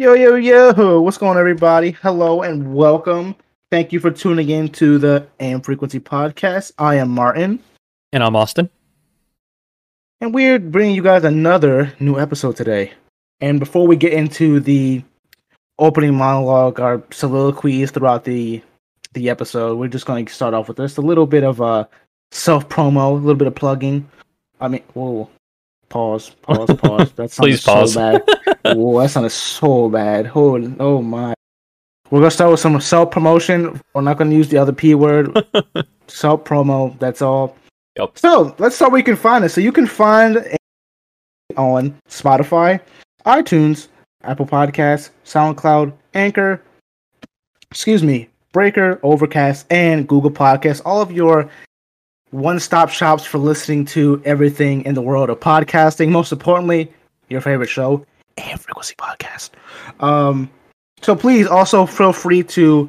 Yo, yo, yo, what's going on, everybody? Hello and welcome. Thank you for tuning in to the AM Frequency Podcast. I am Martin, And I'm Austin. and we're bringing you guys another new episode today. And before we get into the opening monologue, our soliloquies throughout the the episode, we're just going to start off with just a little bit of uh, self promo, a little bit of plugging. I mean, whoa, pause, pause, pause. That Please pause. so bad. Whoa, that sounded so bad. Oh, oh my. We're gonna start with some self promotion. We're not gonna use the other p word. self promo. That's all. Yep. So let's start where you can find us. So you can find on Spotify, iTunes, Apple Podcasts, SoundCloud, Anchor, excuse me, Breaker, Overcast, and Google Podcasts. All of your one-stop shops for listening to everything in the world of podcasting. Most importantly, your favorite show, AM Frequency Podcast. Um, so please also feel free to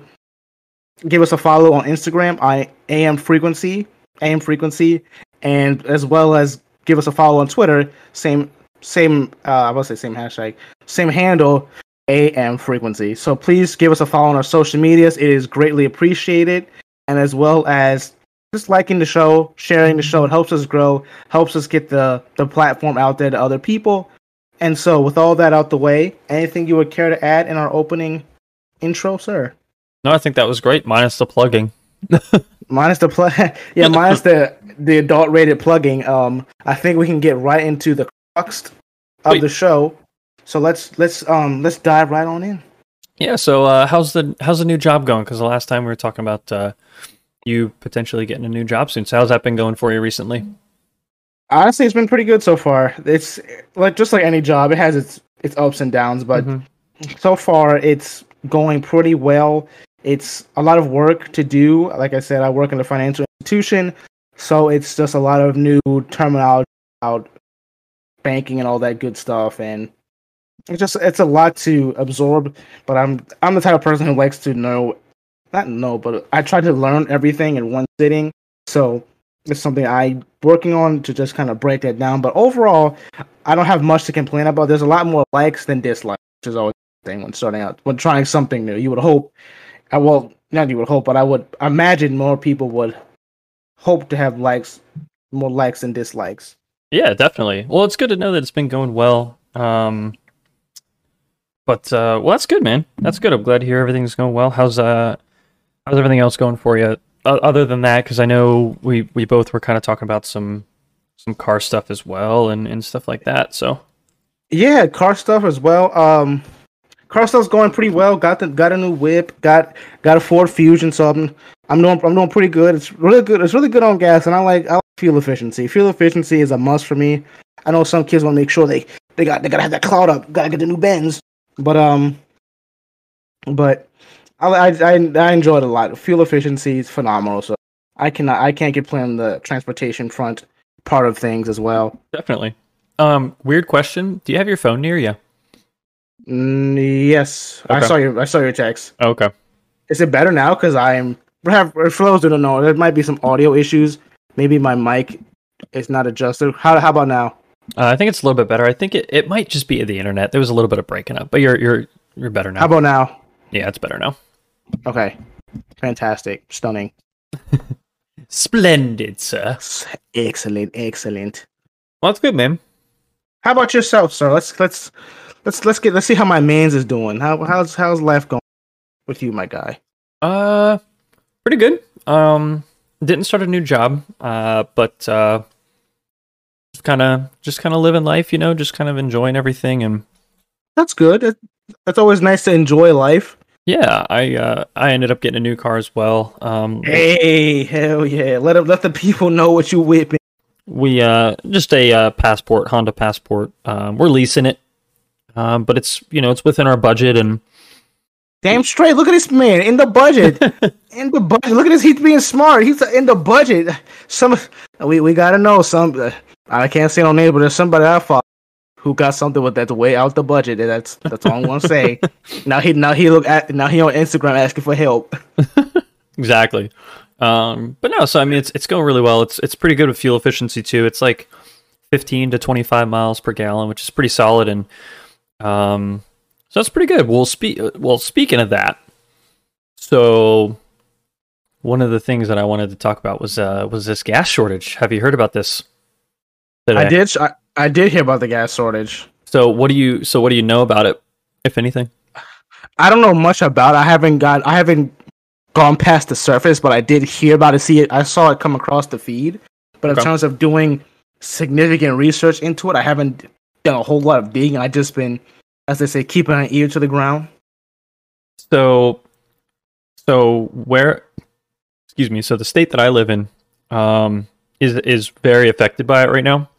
give us a follow on Instagram. I am Frequency, AM Frequency, and as well as give us a follow on Twitter. Same, same. Uh, I will say same hashtag, same handle. AM Frequency. So please give us a follow on our social medias. It is greatly appreciated, and as well as just liking the show, sharing the show. It helps us grow, helps us get the the platform out there to other people. And so, with all that out the way, anything you would care to add in our opening intro, sir? No, I think that was great, minus the plugging. Minus the plug, yeah, minus the the adult rated plugging. Um, I think we can get right into the crux of Wait. the show. So let's let's um let's dive right on in. Yeah, so uh, how's the how's the new job going? Because the last time we were talking about uh, you potentially getting a new job soon. So how's that been going for you recently? Honestly, it's been pretty good so far. It's like just like any job, it has its its ups and downs, but Mhm. so far it's going pretty well. It's a lot of work to do. Like I said, I work in a financial institution, so it's just a lot of new terminology about banking and all that good stuff and it's just it's a lot to absorb, but I'm I'm the type of person who likes to know not know, but I try to learn everything in one sitting. So it's something I working on to just kind of break that down. But overall, I don't have much to complain about. There's a lot more likes than dislikes, which is always the thing when starting out, when trying something new. You would hope, I well, not you would hope, but I would imagine more people would hope to have likes, more likes than dislikes. Yeah, definitely. Well, it's good to know that it's been going well. Um, but uh, well, that's good, man. That's good. I'm glad to hear everything's going well. How's uh, how's everything else going for you? Uh, other than that, because I know we we both were kind of talking about some some car stuff as well and and stuff like that. So Yeah, car stuff as well. Um, car stuff's going pretty well. Got the got a new whip. Got got a Ford Fusion. So I'm I'm doing I'm doing pretty good. It's really good. It's really good on gas, and I like I like fuel efficiency. Fuel efficiency is a must for me. I know some kids want to make sure they they got they gotta have that cloud up. Gotta get the new Benz. But um, but I I I, I enjoy it a lot. Fuel efficiency is phenomenal. So I cannot I can't complain on the transportation front part of things as well. definitely. Um, weird question. Do you have your phone near you? Mm, yes, I saw your I saw your text. Okay. Is it better now? Because I'm for those who don't know, there might be some audio issues. Maybe my mic is not adjusted. How how about now? Uh, I think it's a little bit better. I think it, it might just be the internet. There was a little bit of breaking up, but you're you're you're better now. How about now? yeah, it's better now. Okay, fantastic, stunning, Splendid, sir. excellent, excellent. Well, that's good, man. How about yourself, sir? Let's let's let's let's get let's see how my man's is doing. How how's how's life going with you, my guy? Uh, pretty good. Um, didn't start a new job. Uh, but uh, just kind of just kind of living life, you know, just kind of enjoying everything, and That's good. It, that's always nice to enjoy life. Yeah, I uh I ended up getting a new car as well. Um, Hey, hell yeah! Let let the people know what you whipping. we uh just a uh, passport, Honda Passport. Um, we're leasing it. Um, but it's you know it's within our budget and Damn straight. Look at this man in the budget. in the budget. Look at this. He's being smart. He's in the budget. Some we we gotta know some. I can't say no name, but there's somebody I follow who got something with that's way out the budget. and That's that's all I'm gonna say. now he now he look at now he on Instagram asking for help. Exactly. Um, but no, so I mean, it's it's going really well. It's it's pretty good with fuel efficiency too. It's like 15 to 25 miles per gallon, which is pretty solid. And um, So that's pretty good. Well, speak. Well, speaking of that, so one of the things that I wanted to talk about was uh, was this gas shortage. Have you heard about this? I did. I, I did hear about the gas shortage. So what do you? So what do you know about it, if anything? I don't know much about. It. I haven't got. I haven't gone past the surface, but I did hear about it. See it. I saw it come across the feed. But okay. in terms of doing significant research into it, I haven't done a whole lot of digging. I just been, as they say, keeping an ear to the ground. So, so where? Excuse me. So the state that I live in um, is is very affected by it right now.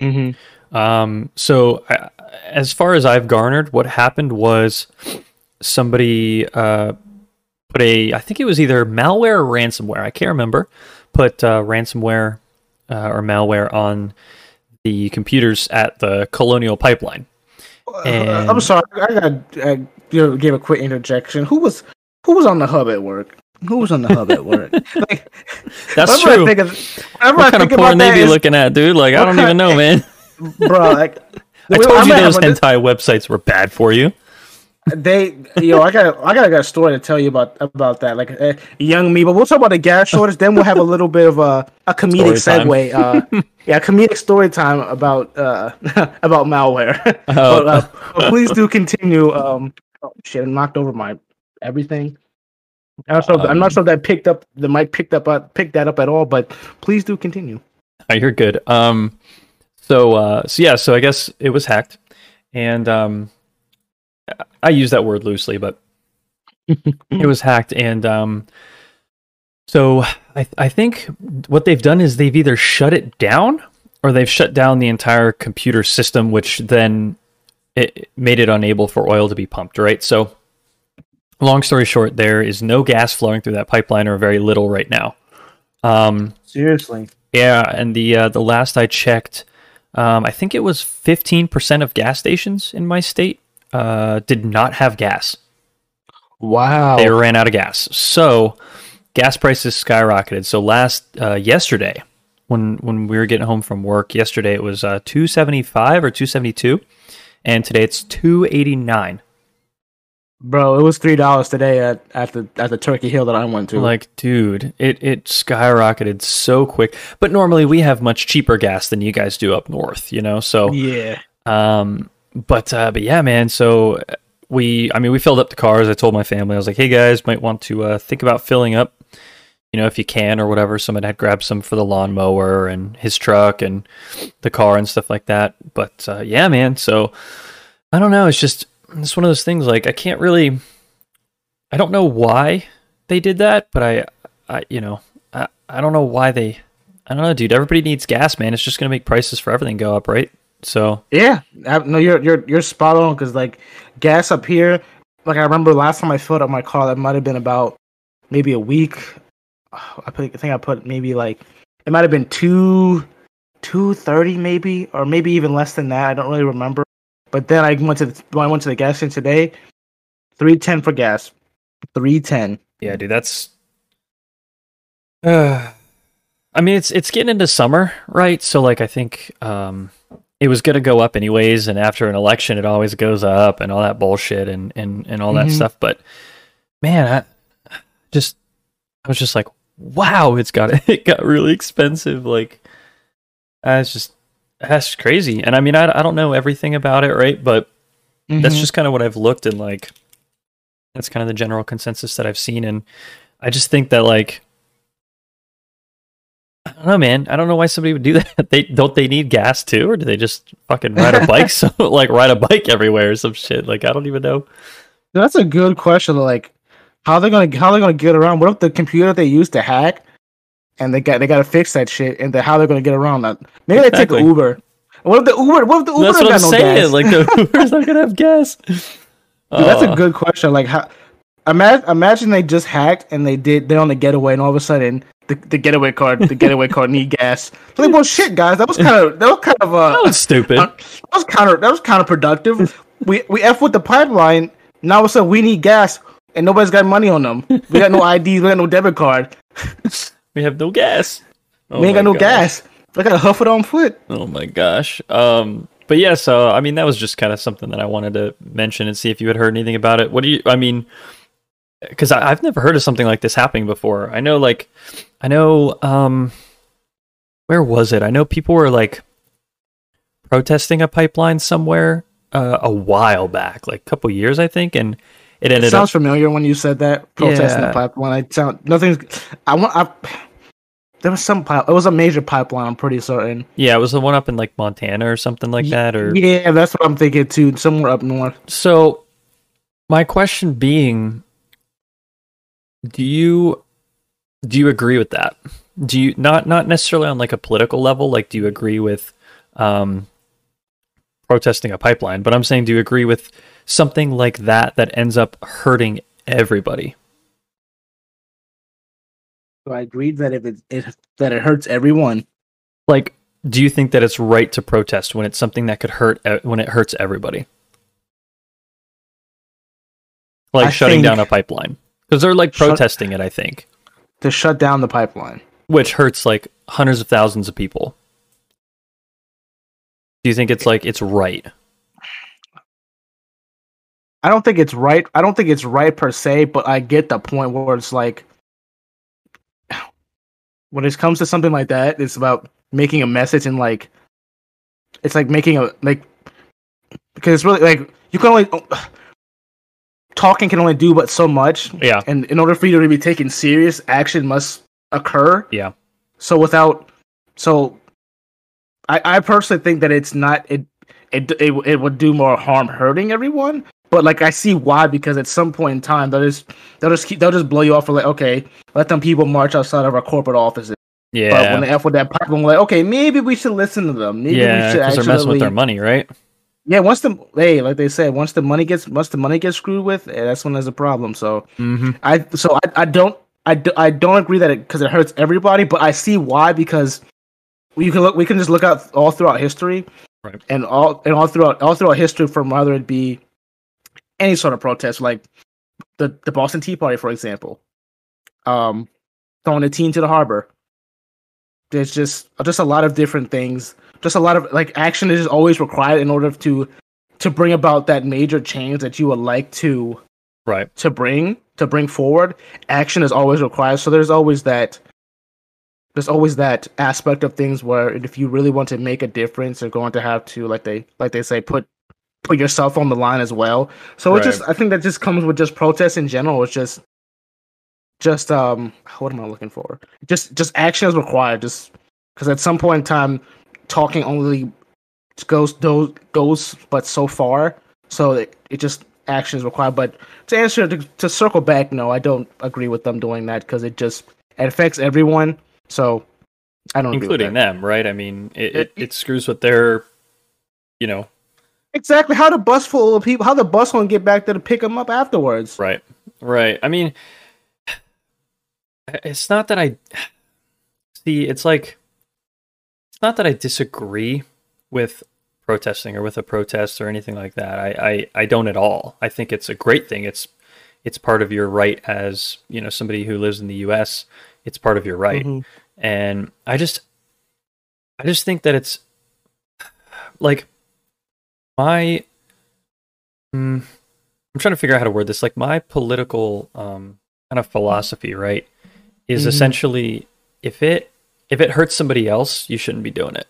Mm-hmm. Um, so, I, as far as I've garnered, what happened was somebody uh, put a, I think it was either malware or ransomware, I can't remember, put uh, ransomware uh, or malware on the computers at the Colonial Pipeline. Uh, and... I'm sorry, I got I give a quick interjection. Who was who was on the hub at work? Who was on the hub at work? like, That's true. Of, what kind of porn they be is, looking at, dude? Like, I don't even know, man. Bro, like, I told I'm you those hentai websites were bad for you. They, yo, I got, I got, I got a story to tell you about about that. Like, uh, young me, but we'll talk about the gas shortage. then we'll have a little bit of a a comedic segue. Uh, yeah, comedic story time about uh about malware. Oh. but, uh, but please do continue. Um, oh, shit, I knocked over my everything. I'm not, sure, um, I'm not sure that picked up the mic picked up uh, picked that up at all, but please do continue. You're good. Um, so uh, so yeah, so I guess it was hacked, and um, I use that word loosely, but it was hacked, and um, so I I think what they've done is they've either shut it down or they've shut down the entire computer system, which then it made it unable for oil to be pumped. Right, so long story short, there is no gas flowing through that pipeline, or very little right now. Um, Seriously. Yeah, and the uh, the last I checked, um, I think it was fifteen percent of gas stations in my state uh, did not have gas. Wow. They ran out of gas, so gas prices skyrocketed. So last uh, yesterday, when when we were getting home from work yesterday, it was uh, two seventy five or two seventy two, and today it's two eighty nine. Bro, it was three dollars today at, at the at the Turkey Hill that I went to. Like, dude, it it skyrocketed so quick. But normally we have much cheaper gas than you guys do up north, you know. So yeah. Um, but uh, but yeah, man. So we, I mean, we filled up the cars. I told my family, I was like, hey guys, might want to uh, think about filling up. You know, if you can or whatever. Someone had grabbed some for the lawnmower and his truck and the car and stuff like that. But uh, yeah, man. So I don't know. It's just it's one of those things like I can't really I don't know why they did that, but I I you know, I, I don't know why they I don't know, dude. Everybody needs gas, man. It's just going to make prices for everything go up, right? So Yeah. No, you're you're you're spot on cuz like gas up here, like I remember last time I filled up my car that might have been about maybe a week. I put I think I put maybe like it might have been 2 230 maybe or maybe even less than that. I don't really remember. But then I went to the, when I went to the gas station today, three ten for gas, three ten. Yeah, dude, that's. Uh, I mean, it's it's getting into summer, right? So like, I think um, it was gonna go up anyways, and after an election, it always goes up, and all that bullshit, and and and all mm-hmm. that stuff. But man, I just I was just like, wow, it's got it got really expensive. Like, uh, it's just that's crazy. And I mean, I, I don't know everything about it, right? But mm-hmm. that's just kind of what I've looked and like, that's kind of the general consensus that I've seen. And I just think that like, I don't know, man. I don't know why somebody would do that. They don't they need gas too, or do they just fucking ride a bike? so like ride a bike everywhere or some shit. Like I don't even know. That's a good question. Like, how they're gonna how they're gonna get around? What if the computer they use to hack and they got they got to fix that shit, and then how they're gonna get around that? Maybe they exactly. take Uber. What if the Uber? What if the Uber that's what I'm no saying. Gas? Like the Uber's not gonna have gas. Dude, that's a good question. Like how? Imagine, imagine they just hacked and they did they're on the getaway and all of a sudden the, the getaway card the getaway card need gas. Like well shit guys that was kind of that was kind of uh that was stupid. Uh, that was counter that was counterproductive. we we f with the pipeline. Now all of a sudden we need gas and nobody's got money on them. We got no ID. We got no debit card. We have no gas. Oh we ain't got no gosh. gas. I gotta huff it on foot. Oh my gosh. Um. but yeah, so I mean, that was just kind of something that I wanted to mention and see if you had heard anything about it. What do you? I mean, because I've never heard of something like this happening before. I know, like, I know, um, where was it? I know people were like protesting a pipeline somewhere uh, a while back, like a couple years, I think, and it ended It sounds up. familiar when you said that protesting Yeah. the pipeline. I sound nothing's. I want. I, there was some pipe. It was a major pipeline. I'm pretty certain. Yeah, it was the one up in like Montana or something like that, or Yeah, that's what I'm thinking too. Somewhere up north. So, my question being, do you do you agree with that? Do you not not necessarily on like a political level? Like, do you agree with um, protesting a pipeline? But I'm saying, do you agree with something like that that ends up hurting everybody? So I agreed that if it, it that it hurts everyone. Like, do you think that it's right to protest when it's something that could hurt when it hurts everybody? Like I shutting down a pipeline because they're like Shut- protesting it. I think. to shut down the pipeline. which hurts like hundreds of thousands of people. Do you think it's like it's right? I don't think it's right. I don't think it's right per se, but I get the point where it's like when it comes to something like that, it's about making a message and like it's like making a like because it's really like you can only talking can only do but so much, Yeah. and in order for you to be taken serious, action must occur. Yeah. So without, so I I personally think that it's not it it it, it would do more harm hurting everyone. But like I see why because at some point in time they'll just they'll just keep they'll just blow you off for like okay let them people march outside of our corporate offices. Yeah. But Yeah. when they F with that pipeline, we're like okay maybe we should listen to them. Maybe yeah, we should because they're messing with their money, right? yeah once the hey like they said once the money gets once the money gets screwed with eh, that's when there's a problem. So Mm-hmm. I so I, I don't I, do, I don't agree that it because it hurts everybody, but I see why because you can look we can just look out all throughout history, Right. And all and all throughout all throughout history from whether it be any sort of protest, like the the Boston Tea Party, for example, um, throwing a teen to the harbor. There's just just a lot of different things. Just a lot of like action is always required in order to to bring about that major change that you would like to Right. to bring to bring forward action is always required so there's always that there's always that aspect of things where if you really want to make a difference you're going to have to like they like they say put put yourself on the line as well. So Right. it just i think that just comes with just protests in general. It's just just um what am i looking for? Just just action is required. Just because at some point in time talking only goes goes goes but so far. So it, it just action is required. But to answer to, to circle back no i don't agree with them doing that because it just it affects everyone. So i don't agree with Including them, right? I mean, it, it, it screws with their, you know, exactly how the bus full of people how the bus gonna get back there to pick them up afterwards right, right. I mean, it's not that I see. It's like it's not that I disagree with protesting or with a protest or anything like that. I, I, I don't at all. I think it's a great thing. It's it's part of your right as you know somebody who lives in the U.S. It's part of your right, Mhm. and I just I just think that it's like my mm, I'm trying to figure out how to word this. Like my political um, kind of philosophy, right, is Mhm. essentially if it if it hurts somebody else, you shouldn't be doing it.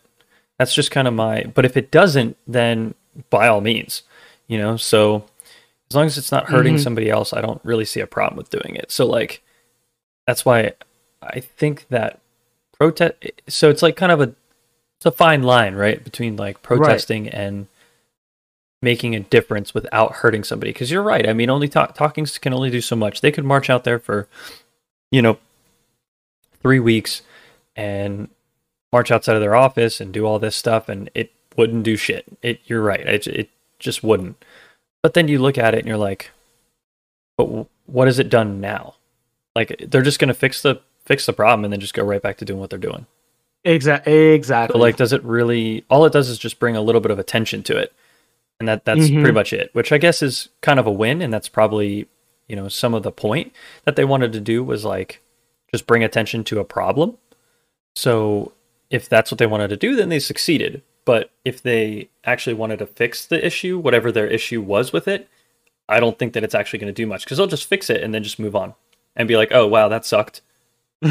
That's just kind of my. But if it doesn't, then by all means, you know. So as long as it's not hurting Mhm. somebody else, I don't really see a problem with doing it. So like that's why I think that protest. So it's like kind of a it's a fine line, right, between like protesting and making a difference without hurting somebody. Because you're right. I mean, only talk talkings can only do so much. They could march out there for, you know, three weeks and march outside of their office and do all this stuff, and it wouldn't do shit. It. You're right. It. It just wouldn't. But then you look at it and you're like, but w- what has it done now? Like they're just gonna fix the fix the problem and then just go right back to doing what they're doing. exactly exactly So like, does it really? All it does is just bring a little bit of attention to it, and that that's Mhm. pretty much it. Which I guess is kind of a win, and that's probably you know some of the point that they wanted to do was like just bring attention to a problem. So if that's what they wanted to do, then they succeeded. But if they actually wanted to fix the issue, whatever their issue was with it, I don't think that it's actually going to do much because they'll just fix it and then just move on and be like, "Oh wow, that sucked."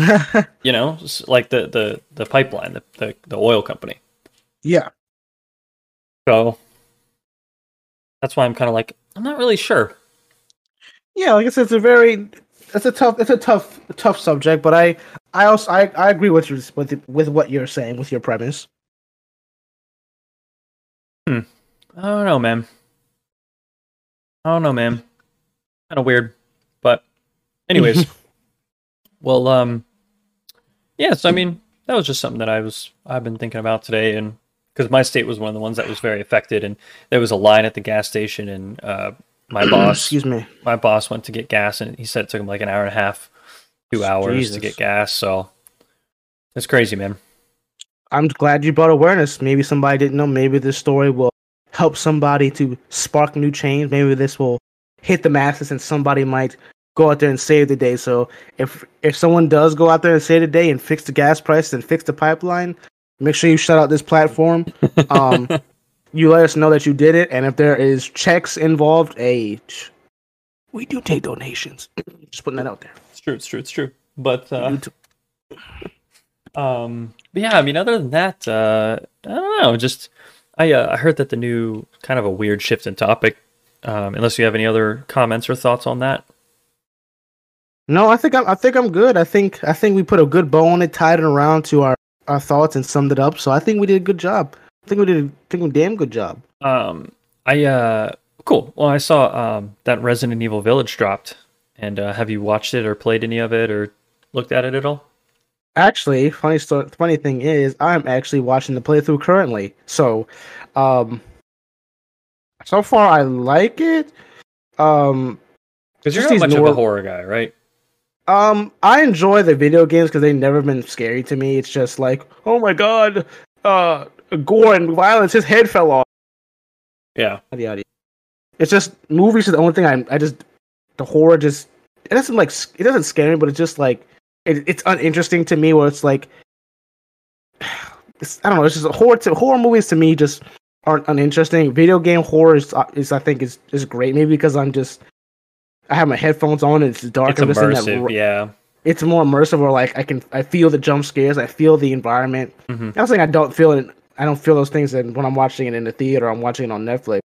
you know, like the the the pipeline, the the, the oil company. yeah. So that's why I'm kind of like, I'm not really sure. Yeah, like I said, it's a very it's a tough it's a tough tough subject, but I I also I, I agree with you with with what you're saying with your premise. Hmm. I don't know, man. I don't know, man. Kind of weird, but anyways. well, um, yeah. So I mean, that was just something that I was I've been thinking about today, and because my state was one of the ones that was very affected, and there was a line at the gas station, and uh, my boss, Excuse me. my boss went to get gas, and he said it took him like an hour and a half, two hours Jesus. to get gas. So it's crazy, man. I'm glad you brought awareness. Maybe somebody didn't know. Maybe this story will help somebody to spark new change. Maybe this will hit the masses, and somebody might go out there and save the day. So if if someone does go out there and save the day and fix the gas price and fix the pipeline, make sure you shout out this platform. Um, you let us know that you did it, and if there is checks involved, a we do take donations. Just putting that out there. It's true. It's true. It's true. But uh, Um, but yeah, I mean, other than that, uh, I don't know. Just I uh, I heard that the new kind of a weird shift in topic. Um, unless you have any other comments or thoughts on that. No, I think I'm. I think I'm good. I think I think we put a good bow on it, tied it around to our our thoughts, and summed it up. So I think we did a good job. I think we did. A, I think we did a damn good job. Um, I uh, cool. Well, I saw um that Resident Evil Village dropped, and uh, have you watched it or played any of it or looked at it at all? Actually, funny story. Funny thing is, I'm actually watching the playthrough currently. So, um, so far I like it. Um, Because you're not much of a horror guy, right? Um, I enjoy the video games because they've never been scary to me. It's just like, oh my god, uh, gore and violence. His head fell off. Yeah. It's just movies are the only thing I I just the horror just it doesn't like it doesn't scare me, but it's just like it, it's uninteresting to me. Where it's like it's, I don't know. It's just horror. To, horror movies to me just aren't uninteresting. Video game horror is, uh, is I think is is great. Maybe because I'm just I have my headphones on and it's dark. It's I'm just that immersive. Yeah. it's more immersive where like I can I feel the jump scares, I feel the environment. Mhm. I'm not saying I don't feel it I don't feel those things in, when I'm watching it in the theater, I'm watching it on Netflix.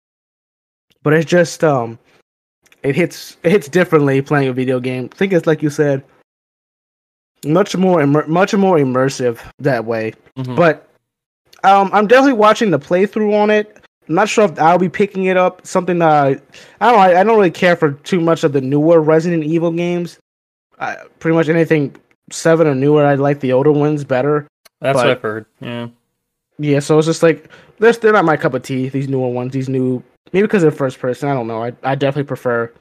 But it's just um it hits it hits differently playing a video game. I think it's like you said much more immer- much more immersive that way. Mhm. But um I'm definitely watching the playthrough on it. I'm not sure if I'll be picking it up. Something that I, I don't know. I, I don't really care for too much of the newer Resident Evil games. I, pretty much anything seven or newer. I like the older ones better. That's but- what I've heard. Yeah. Yeah, so it's just like they're they're not my cup of tea. These newer ones, these new maybe because they're first person. I don't know. I I definitely prefer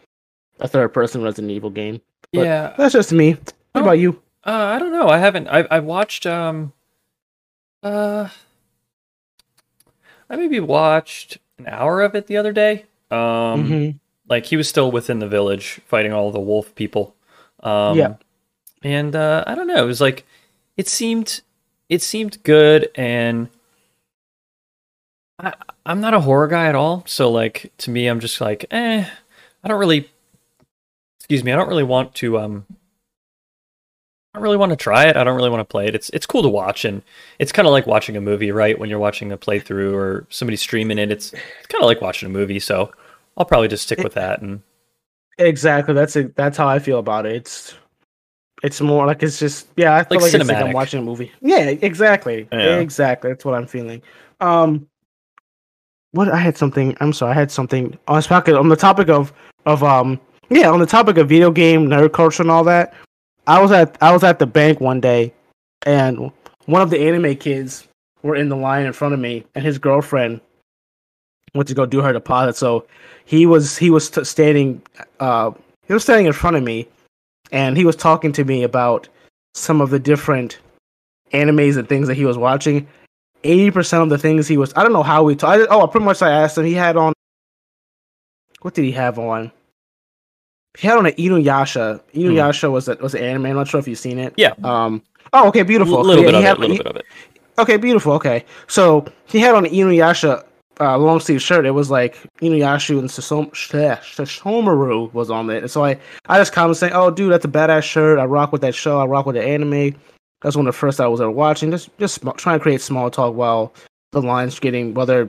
a third person Resident Evil game. But- yeah. That's just me. What Oh. about you? Uh, I don't know. I haven't. I I watched. Um. Uh. I maybe watched an hour of it the other day. Um. Mhm. Like he was still within the village fighting all the wolf people. Um, Yeah. And uh, I don't know. It was like it seemed. It seemed good, and I I'm not a horror guy at all. So like to me, I'm just like, eh. I don't really. Excuse me. I don't really want to. Um. I don't really want to try it. I don't really want to play it. It's it's cool to watch, and it's kind of like watching a movie, right? When you're watching a playthrough or somebody streaming it, it's it's kind of like watching a movie. So I'll probably just stick with that. And Exactly. That's it. That's how I feel about it. It's it's more like it's just yeah. I feel Like like, it's like I'm watching a movie. Yeah, exactly. Yeah. Exactly. That's what I'm feeling. Um, what I had something. I'm sorry. I had something on this pocket on the topic of of um yeah on the topic of video game nerd culture and all that. I was at I was at the bank one day, and one of the anime kids were in the line in front of me, and his girlfriend went to go do her deposit. So he was he was t- standing uh he was standing in front of me, and he was talking to me about some of the different animes and things that he was watching. Eighty percent of the things he was I don't know how we talked. Oh, pretty much I asked him. He had on what did he have on? He had on an Inuyasha. Inuyasha was a, was an anime. I'm not sure if you've seen it. Yeah. Um. Oh, okay, a beautiful. little Yeah, bit of had- A little he- bit of it. Okay, beautiful. Okay, so he had on an Inuyasha uh, long sleeve shirt. It was like Inuyasha and Sasom- Sesshomaru was on it. And so I, I just commented saying, "Oh, dude, that's a badass shirt. I rock with that show. I rock with the anime." That's one of the first I was ever watching. Just just sm- trying to create small talk while the lines getting while they're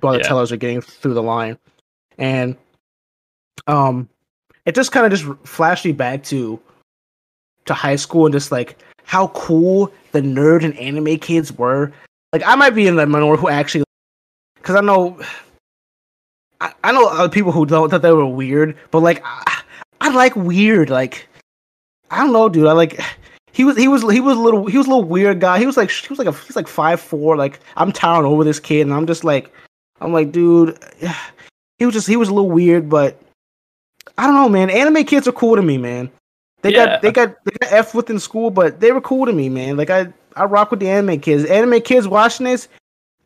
while the Yeah. tellers are getting through the line, and um, it just kind of just flashed me back to to high school and just like how cool the nerd and anime kids were. Like I might be in the minority who actually, because I know, I, I know other people who don't that they were weird, but like I, I like weird. Like I don't know, dude. I like he was he was he was a little he was a little weird guy. He was like he was like a he's like five four. Like I'm towering over this kid, and I'm just like I'm like, dude. He was just he was a little weird, but I don't know, man. Anime kids are cool to me, man. They Yeah. got they got they got f within school, but they were cool to me, man. Like I I rock with the anime kids. Anime kids watching this,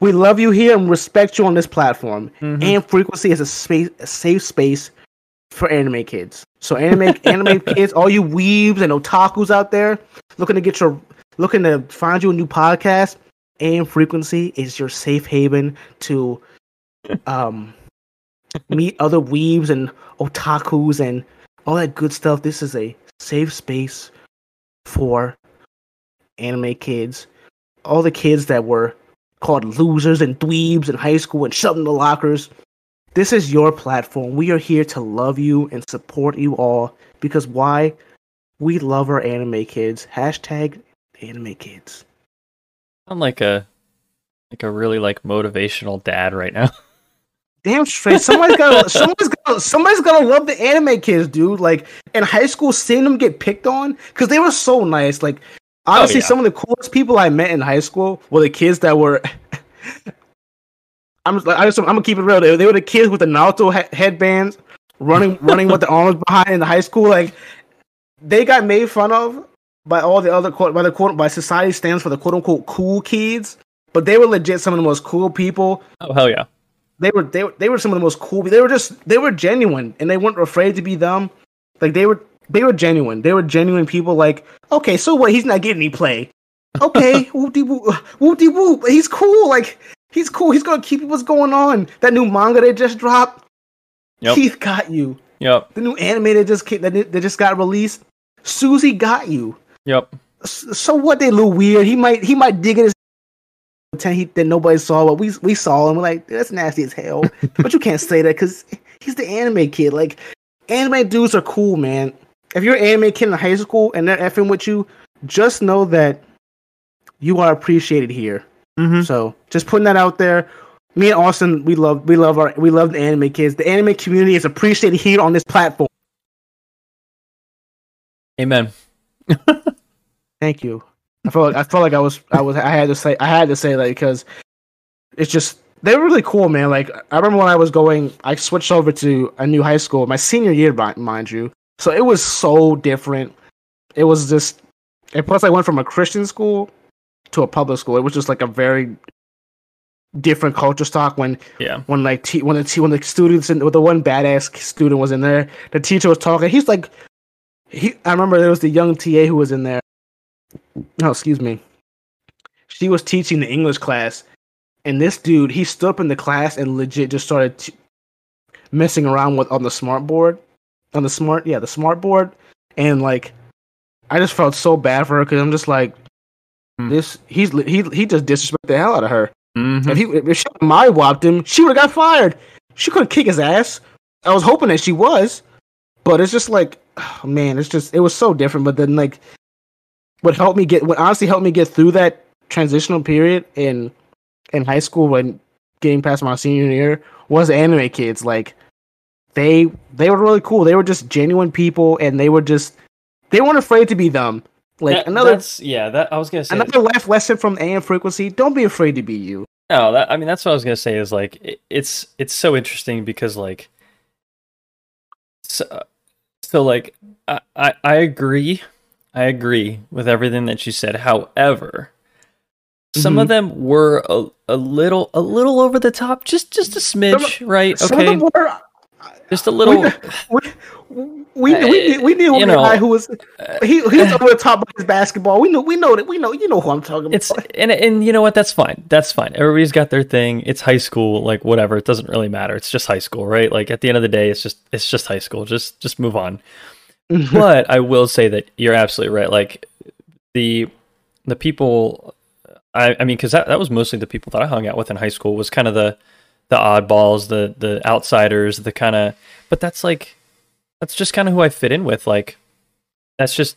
we love you here and respect you on this platform. Mhm. AM frequency is a space a safe space for anime kids. So anime anime kids, all you weebs and otakus out there looking to get your looking to find you a new podcast, AM frequency is your safe haven to um meet other weebs and otakus and all that good stuff. This is a safe space for anime kids. All the kids that were called losers and dweebs in high school and shoved in the lockers. This is your platform. We are here to love you and support you all because why? We love our anime kids. Hashtag anime kids. I'm like a like a really like motivational dad right now. Damn straight. Somebody's gotta somebody's gotta somebody's gotta love the anime kids, dude. Like in high school, seeing them get picked on because they were so nice. Like oh, honestly, yeah. some of the coolest people I met in high school were the kids that were. I'm just, I I'm gonna keep it real. They, they were the kids with the Naruto he- headbands, running running with the arms behind in the high school. Like they got made fun of by all the other quote by the quote by society stands for the quote unquote cool kids. But they were legit some of the most cool people Oh hell yeah. They were they were they were some of the most cool. They were just they were genuine and they weren't afraid to be them. Like they were they were genuine. They were genuine people. Like okay, so what? He's not getting any play. Okay, whoop de whoop, whoop de whoop. He's cool. Like he's cool. He's gonna keep what's going on. That new manga they just dropped. Yep. Keith got you. Yep. The new anime that just came, that that just got released. Susie got you. Yep. So what? They a little weird. He might he might dig in his pretend he that nobody saw, but we we saw and We're like that's nasty as hell. but you can't say that because he's the anime kid. Like anime dudes are cool, man. If you're an anime kid in high school and they're effing with you, just know that you are appreciated here. Mm-hmm. So just putting that out there. Me and Austin, we love we love our we love the anime kids. The anime community is appreciated here on this platform. Amen. Thank you. I felt like I felt like I was I was I had to say I had to say that because it's just they were really cool, man. Like I remember when I was going, I switched over to a new high school, my senior year, mind you. So it was so different. It was just, and plus I went from a Christian school to a public school. It was just like a very different culture stock when Yeah. when like te- when the te- when the students and the one badass student was in there, the teacher was talking. He's like, he. I remember there was the young TA who was in there. No, excuse me. She was teaching the English class, and this dude he stood up in the class and legit just started t- messing around with on the smart board, on the smart yeah the smart board, and like, I just felt so bad for her because I'm just like, Hmm. this he's he he just disrespected the hell out of her. Mm-hmm. If he if she my whopped him, she would have got fired. She couldn't kick his ass. I was hoping that she was, but it's just like, oh, man, it's just it was so different. But then like, what helped me get what honestly helped me get through that transitional period in in high school when getting past my senior year was anime kids. Like they they were really cool. They were just genuine people, and they were just they weren't afraid to be them. Like That- another yeah. That I was gonna say. another life lesson from AM frequency. Don't be afraid to be you. No, that I mean that's what I was gonna say is like it, it's it's so interesting because like so, so like I, I I agree I agree with everything that you said. However, some of mm-hmm. them were a, a little a little over the top, just just a smidge, right? Some Okay, of them were. Uh, just a little. We, we, we, we, uh, we knew you a know, guy who was uh, he, he was over the top of his basketball. We know we know that we know you know who I'm talking about. It's and and you know what? That's fine. That's fine. Everybody's got their thing. It's high school, like whatever. It doesn't really matter. It's just high school, right? Like at the end of the day, it's just it's just high school. Just just move on. but I will say that you're absolutely right. Like the the people, I I mean, because that that was mostly the people that I hung out with in high school. Was kind of the the oddballs, the the outsiders, the kind of. But that's like that's just kind of who I fit in with. Like that's just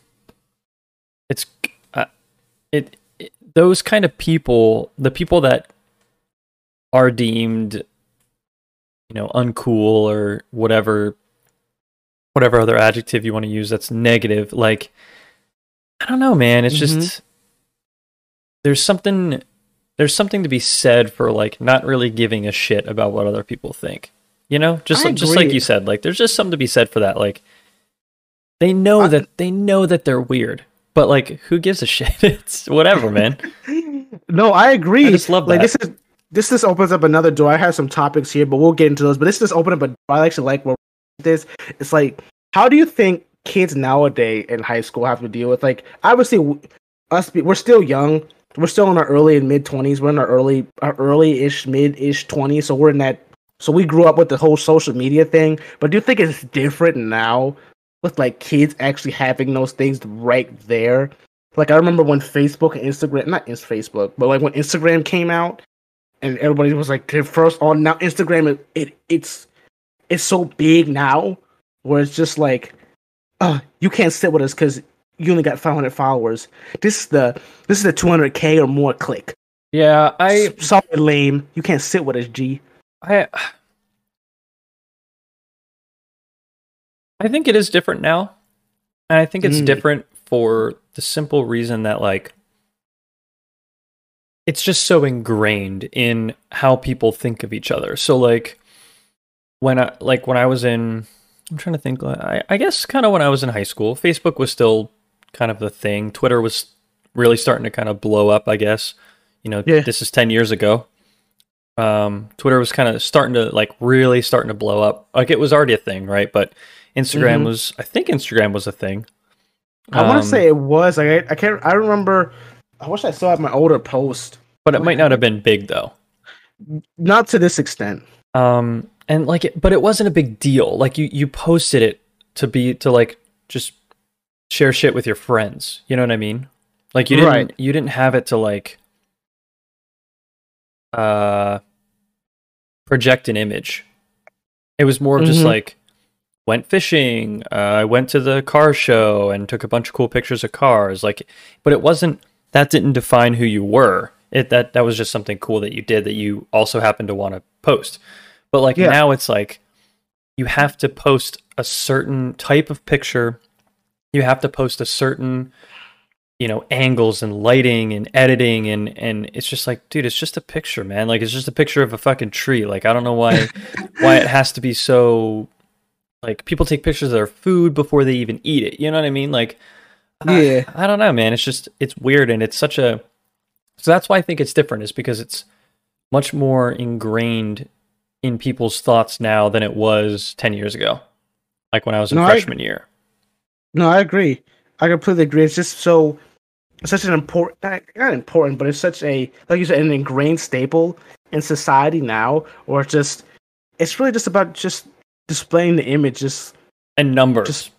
it's uh, it, it those kind of people, the people that are deemed you know uncool or whatever whatever other adjective you want to use that's negative like i don't know man it's Mhm. just there's something there's something to be said for like not really giving a shit about what other people think you know just like, just like you said like there's just something to be said for that like they know I- that they know that they're weird but like who gives a shit it's whatever man No, I agree. I just love like that. this is this just opens up another door. I have some topics here, but we'll get into those. But this just open up a door. I actually like where this. It's like, how do you think kids nowadays in high school have to deal with? Like, obviously, us we're still young. We're still in our early and mid twenties. We're in our early, our early-ish, mid-ish twenties. So we're in that. So we grew up with the whole social media thing. But do you think it's different now with like kids actually having those things right there? Like I remember when Facebook and Instagram, not Facebook, but like when Instagram came out, and everybody was like, "They're first on now." Instagram, it, it it's it's so big now, where it's just like, uh, you can't sit with us because you only got 500 followers. This is the this is the 200k or more click. yeah i Sorry, lame. You can't sit with us, G. I I think it is different now. And I think it's Mm. different for the simple reason that like it's just so ingrained in how people think of each other. So like when I like when I was in I'm trying to think I, I guess kind of when I was in high school, Facebook was still kind of the thing. Twitter was really starting to kind of blow up, I guess. You know, Yeah. this is 10 years ago um, Twitter was kind of starting to like really starting to blow up. Like it was already a thing, right? But Instagram Mhm. was, I think Instagram was a thing. I want Um, to say it was. Like, I, I can't. I remember. I wish I still had my older post. but it might not have been big though. Not to this extent. Um, and like, it, but it wasn't a big deal. Like you, you posted it to be to like just share shit with your friends. You know what I mean? Like you didn't, Right. you didn't have it to like, uh, project an image. It was more of just like went fishing. Uh, I went to the car show and took a bunch of cool pictures of cars. Like, but it wasn't that didn't define who you were. It that that was just something cool that you did that you also happened to want to post. But like Yeah. now it's like you have to post a certain type of picture. You have to post a certain you know angles and lighting and editing and and it's just like dude it's just a picture man like it's just a picture of a fucking tree like i don't know why why it has to be so like people take pictures of their food before they even eat it you know what i mean like I- Yeah. I, don't know man it's just it's weird and it's such a so that's why i think it's different is because it's much more ingrained in people's thoughts now than it was 10 years ago like when i was in No, I- freshman year No, I agree. I completely agree. It's just so it's such an important not, not important, but it's such a like you said, an ingrained staple in society now, or it's just it's really just about just displaying the image. Just and numbers Just-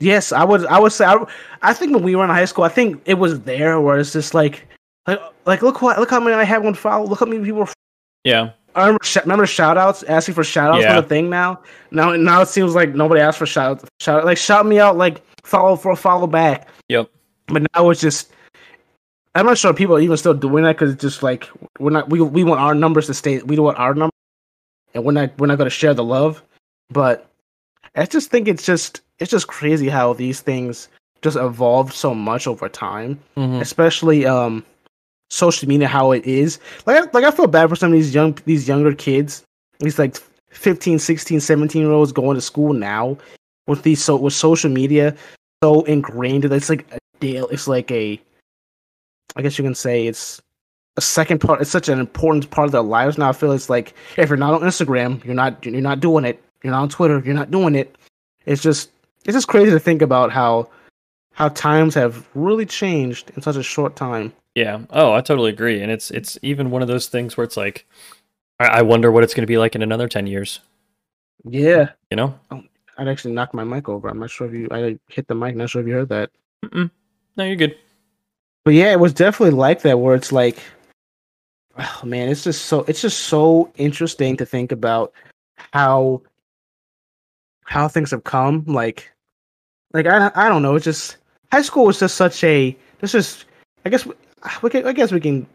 yes, I would I would say I, I think when we were in high school, I think it was there where it's just like like like look what look how many I have on follow. Look how many people. yeah I remember, sh- remember shout outs, asking for shout outs Yeah. the thing now. Now now it seems like nobody asks for shout outs. Shout like shout me out like follow for follow back. Yep. But now it's just I'm not sure people are even still doing that because it's just like we're not we we want our numbers to stay we don't want our number and we're not we're not gonna share the love. But I just think it's just it's just crazy how these things just evolved so much over time Mhm. especially um social media how it is like I, like I feel bad for some of these young these younger kids these like 15 16 17 year olds going to school now with these so with social media so ingrained that it's like a deal it's like a I guess you can say it's a second part it's such an important part of their lives now I feel it's like if you're not on Instagram you're not you're not doing it You're not on Twitter. You're not doing it. It's just it's just crazy to think about how how times have really changed in such a short time. Yeah. Oh, I totally agree. And it's it's even one of those things where it's like, I, I wonder what it's going to be like in another ten years. Yeah. You know? Oh, I'd actually knocked my mic over. I'm not sure if you. I hit the mic. Not sure if you heard that. Mm-mm. No, you're good. But yeah, it was definitely like that. Where it's like, oh man, it's just so it's just so interesting to think about how how things have come. Like, like I I don't know. It's just high school was just such a. This is I guess we, can. I guess we can.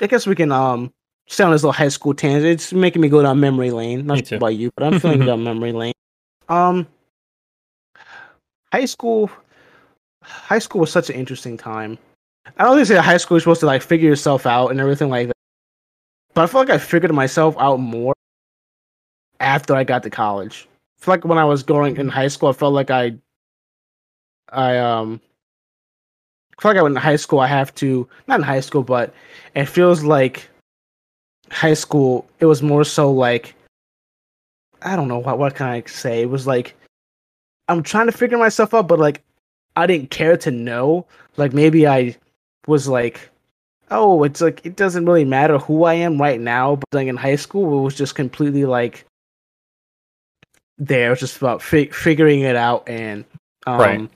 I guess we can um stay on this little high school tangent. It's making me go down memory lane. Not sure about you, but I'm feeling down memory lane. Um, high school, high school was such an interesting time. I don't think say high school is supposed to like figure yourself out and everything like that, but I feel like I figured myself out more after I got to college. I feel like when I was going in high school, I felt like I, I um, I feel like I went in high school. I have to not in high school, but it feels like high school. It was more so like I don't know what what can I say. It was like I'm trying to figure myself out, but like I didn't care to know. Like maybe I was like, oh, it's like it doesn't really matter who I am right now. But like in high school, it was just completely like there. It was just about fi- figuring it out and um, Right.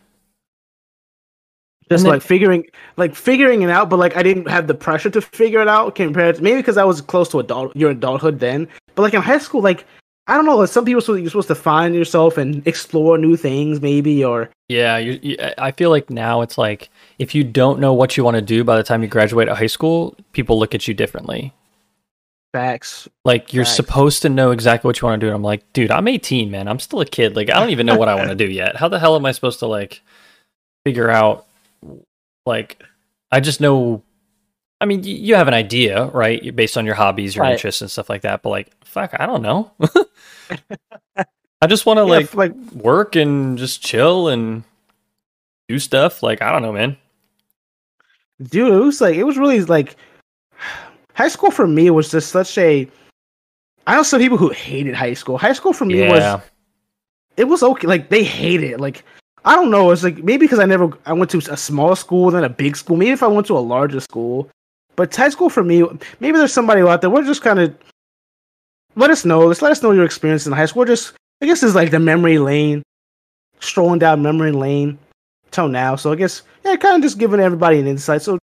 Just then- like figuring, like figuring it out, but like I didn't have the pressure to figure it out compared to maybe because I was close to adult, your adulthood then. But like in high school, like I don't know, like some people so you're supposed to find yourself and explore new things, maybe or Yeah, you, you, I feel like now it's like if you don't know what you want to do by the time you graduate at high school, people look at you differently. facts. Like you're Facts. supposed to know exactly what you want to do. And I'm like, dude, I'm 18, man. I'm still a kid. Like I don't even know what I want to do yet. How the hell am I supposed to like figure out? Like, I just know. I mean, y- you have an idea, right? Based on your hobbies, your Right. interests, and stuff like that. But like, fuck, I don't know. I just want to Yeah, like like work and just chill and do stuff. Like, I don't know, man. dude, it was like it was really like high school for me was just such a. I know some people who hated high school. High school for me Yeah. was it was okay. Like they hated it. Like I don't know. It's like maybe because I never I went to a small school then a big school. Maybe if I went to a larger school, but high school for me, maybe there's somebody out there. We're just kind of let us know. Let's let us know your experience in high school. We're just I guess it's like the memory lane, strolling down memory lane till now. So I guess yeah, kind of just giving everybody an insight. So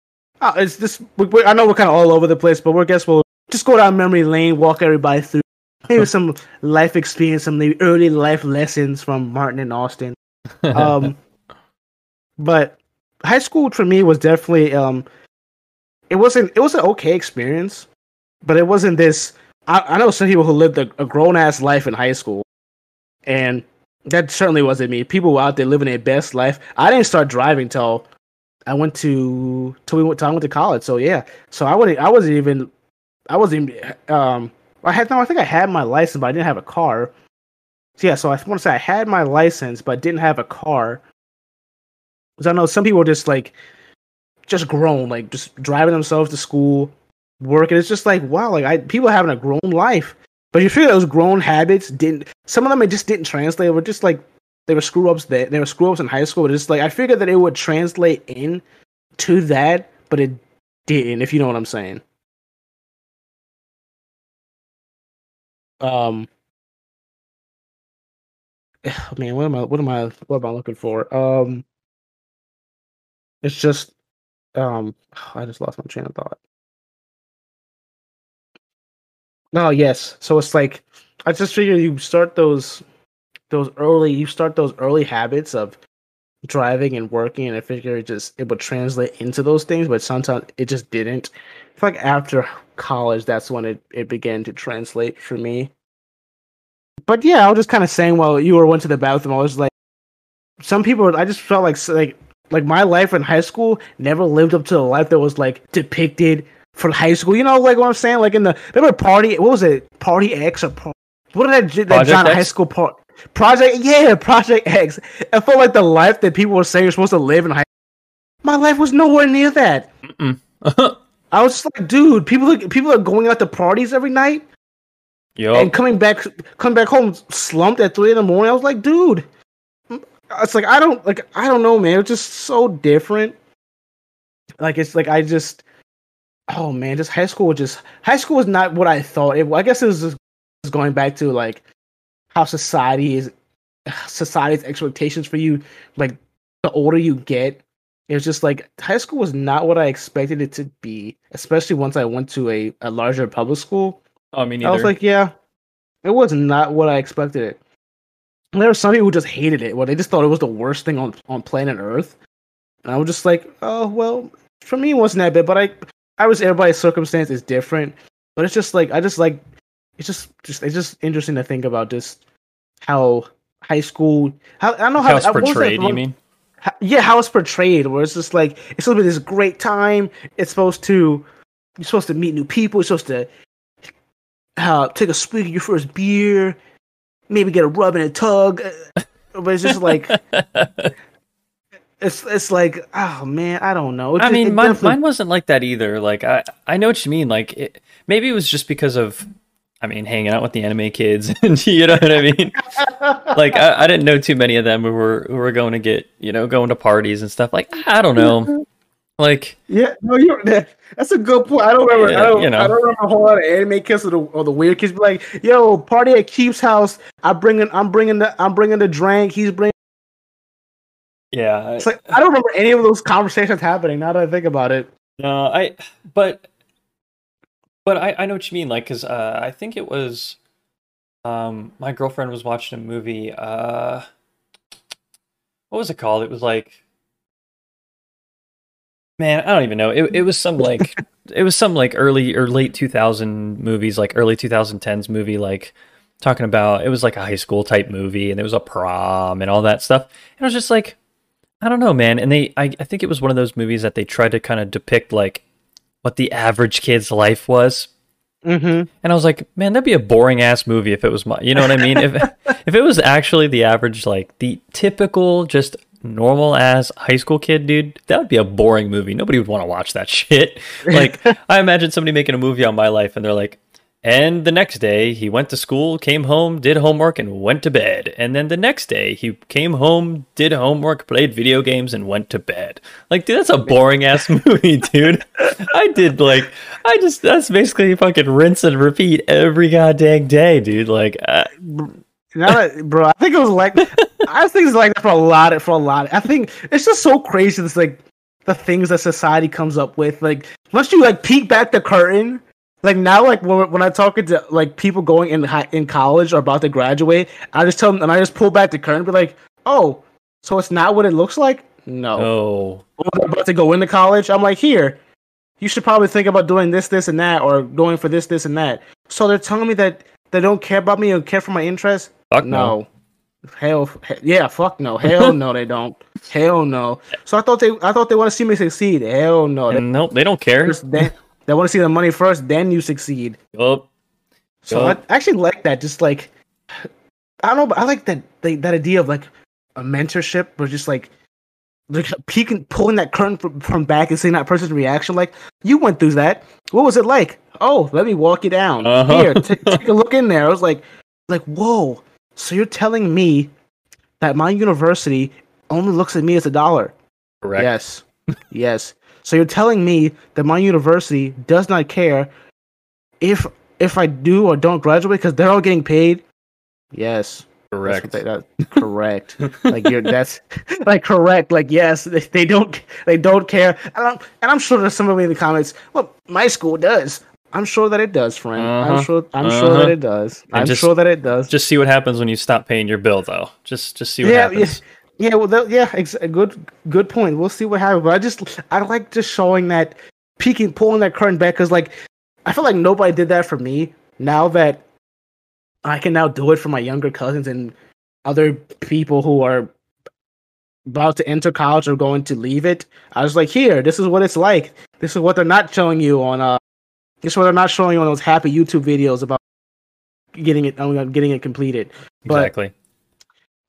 uh, it's just we, we, I know we're kind of all over the place, but we're guess we'll just go down memory lane, walk everybody through maybe some life experience, some maybe early life lessons from Martin and Austin. Um, but high school for me was definitely um, it wasn't it was an okay experience, but it wasn't this. I, I know some people who lived a, a grown ass life in high school, and that certainly wasn't me. People were out there living their best life. I didn't start driving till I went to till we went till I went to college. So yeah, so I wouldn't I wasn't even I wasn't even um I had no I think I had my license but I didn't have a car. So yeah, so I want to say I had my license but didn't have a car. Because I know some people are just like just grown, like just driving themselves to school, working. It's just like wow, like I people having a grown life. But you figure those grown habits didn't some of them it just didn't translate. They were just like they were screw ups that they were screw ups in high school. But it's like I figured that it would translate in to that, but it didn't, if you know what I'm saying. Um man, what am I what am I what am I looking for? Um it's just um I just lost my train of thought. No, yes. So it's like I just figure you start those those early you start those early habits of driving and working and I figure it just it would translate into those things, but sometimes it just didn't. It's like after college that's when it, it began to translate for me. But yeah, I was just kind of saying while you were went to the bathroom, I was like some people I just felt like like like my life in high school never lived up to the life that was like depicted for high school. You know, like what I'm saying? Like in the remember party what was it? Party X or Par- what did that, that John X? high school part Project yeah, Project X. I felt like the life that people were saying you're supposed to live in high my life was nowhere near that. I was just like, dude, people are, people are going out to parties every night. Yup. and coming back coming back home slumped at three in the morning. I was like, dude, it's like I don't like I don't know, man. It's just so different. Like it's like I just oh man, just high school just high school was not what I thought. It, I guess it was just going back to like how society is society's expectations for you. Like the older you get, it was just like high school was not what I expected it to be. Especially once I went to a, a larger public school. Oh, I mean, I was like, yeah, it was not what I expected it. And there were some people who just hated it. Well, they just thought it was the worst thing on, on planet Earth. And I was just like, oh well, for me it wasn't that bad. But I, I was everybody's circumstance is different. But it's just like I just like, it's just just it's just interesting to think about just how high school. How I don't know how, it's I- what was that portrayed. You mean? how- yeah, how it's portrayed, where it's just like it's supposed to be this great time. It's supposed to you're supposed to meet new people. You're supposed to uh, take a swig of your first beer, maybe get a rub and a tug. uh, But it's just like it's it's like oh man, I don't know. It I mean, it mine, definitely- mine wasn't like that either. Like, I, I know what you mean. Like, it, maybe it was just because of, I mean, hanging out with the anime kids, and you know what I mean. like, I, I didn't know too many of them who were who were going to get, you know, going to parties and stuff. Like, I don't know. Like, Yeah, no, you. That's a good point. I don't remember. Yeah, I don't. you know. I don't remember a whole lot of anime kids or the, or the weird kids. Be like, yo, party at Keep's house. I bringing. I'm bringing the. I'm bringing the drink. He's bringing. yeah, It's like I don't remember any of those conversations happening. Now that I think about it. No, I but but I I know what you mean like cuz uh I think it was um my girlfriend was watching a movie uh what was it called? It was like Man, I don't even know. It it was some like it was some like early or late 2000 movies like early 2010s movie like talking about it was like a high school type movie and there was a prom and all that stuff. And I was just like I don't know, man. And they, I, I think it was one of those movies that they tried to kind of depict like what the average kid's life was. Mm-hmm. And I was like, man, that'd be a boring ass movie if it was my, you know what I mean? if if it was actually the average, like the typical, just normal ass high school kid, dude, that would be a boring movie. Nobody would want to watch that shit. Like, I imagine somebody making a movie on my life, and they're like, and the next day he went to school, came home, did homework, and went to bed. And then the next day he came home, did homework, played video games, and went to bed. Like, dude, that's a boring ass movie, dude. I did like, I just that's basically fucking rinse and repeat every goddamn day, dude. Like, uh, Now bro, I think it was like I think it's like that for a lot. Of, For a lot, I think it's just so crazy. It's like the things that society comes up with. Like once you like peek back the curtain, like now, like when when I talk to like people going in high, in college or about to graduate, I just tell them and I just pull back the curtain, and be like, oh, so it's not what it looks like. No, oh, they're about to go into college. I'm like, here, you should probably think about doing this, this, and that, or going for this, this, and that. So they're telling me that they don't care about me or care for my interests. fuck no. No. Hell, yeah, fuck no. Hell no, they don't. Hell no. So I thought they, I thought they want to see me succeed. Hell no. They, nope, they don't care. first, then, they want to see the money first, then you succeed. Oh, So Yup. I actually like that. Just like, I don't know, but I like that they, that idea of like a mentorship, or just like, like peeking, pulling that curtain from, from back and seeing that person's reaction. Like, you went through that. What was it like? Oh, let me walk you down. Uh-huh. Here, t- take a look in there. I was like, like, whoa. So you're telling me that my university only looks at me as a dollar? correct. Yes. yes. So you're telling me that my university does not care if if I do or don't graduate because they're all getting paid? Yes. Correct. they- that- correct. like you're that's like correct. Like yes, they, they don't they don't care. And I'm, and I'm sure there's somebody in the comments. Well, my school does. I'm sure that it does, friend. Uh-huh. I'm sure. I'm sure Uh-huh. that it does. And I'm just- sure that it does. Just see what happens when you stop paying your bill, though. Just, just see what yeah, happens. yeah, yeah. Well, that, yeah, ex- a good, good point. We'll see what happens. But I just, I like just showing that, peeking, pulling that curtain back, because like, I feel like nobody did that for me. Now that I can now do it for my younger cousins and other people who are about to enter college or going to leave it, I was like, here, this is what it's like. This is what they're not showing you on uh, is what they're not showing you on those happy YouTube videos about getting it, uh, getting it completed. But Exactly.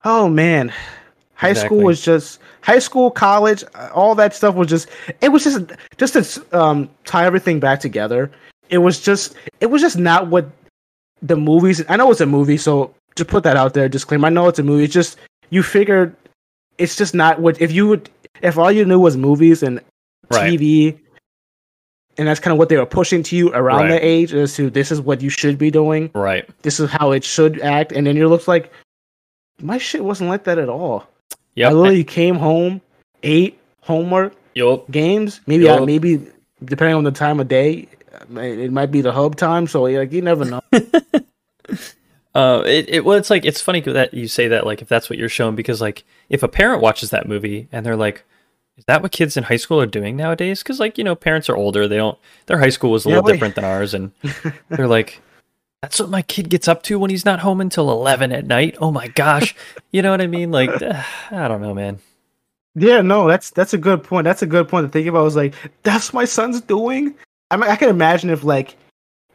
Oh man, high Exactly. school was just high school, college, all that stuff was just. It was just just to um, tie everything back together. It was just it was just not what the movies. I know it's a movie, so to put that out there, disclaimer. I know it's a movie. It's just you figured it's just not what if you would if all you knew was movies and Right. TV, and that's kind of what they were pushing to you around Right. that age as to this is what you should be doing. Right. This is how it should act, and then you looks like my shit wasn't like that at all. Yeah. I literally came home, ate homework, Yup. games. Maybe I, maybe depending on the time of day, it it might be the hub time. So like you never know. Uh, it, it well, it's like it's funny that you say that like if that's what you're shown because like if a parent watches that movie and they're like, is that what kids in high school are doing nowadays? Because like you know parents are older, they don't their high school was a Yeah, little wait. different than ours, and they're like, that's what my kid gets up to when he's not home until eleven at night. Oh my gosh, you know what I mean? Like I don't know, man. yeah, no, that's that's a good point. That's a good point to think about. I was like, that's what my son's doing. I mean, I can imagine if like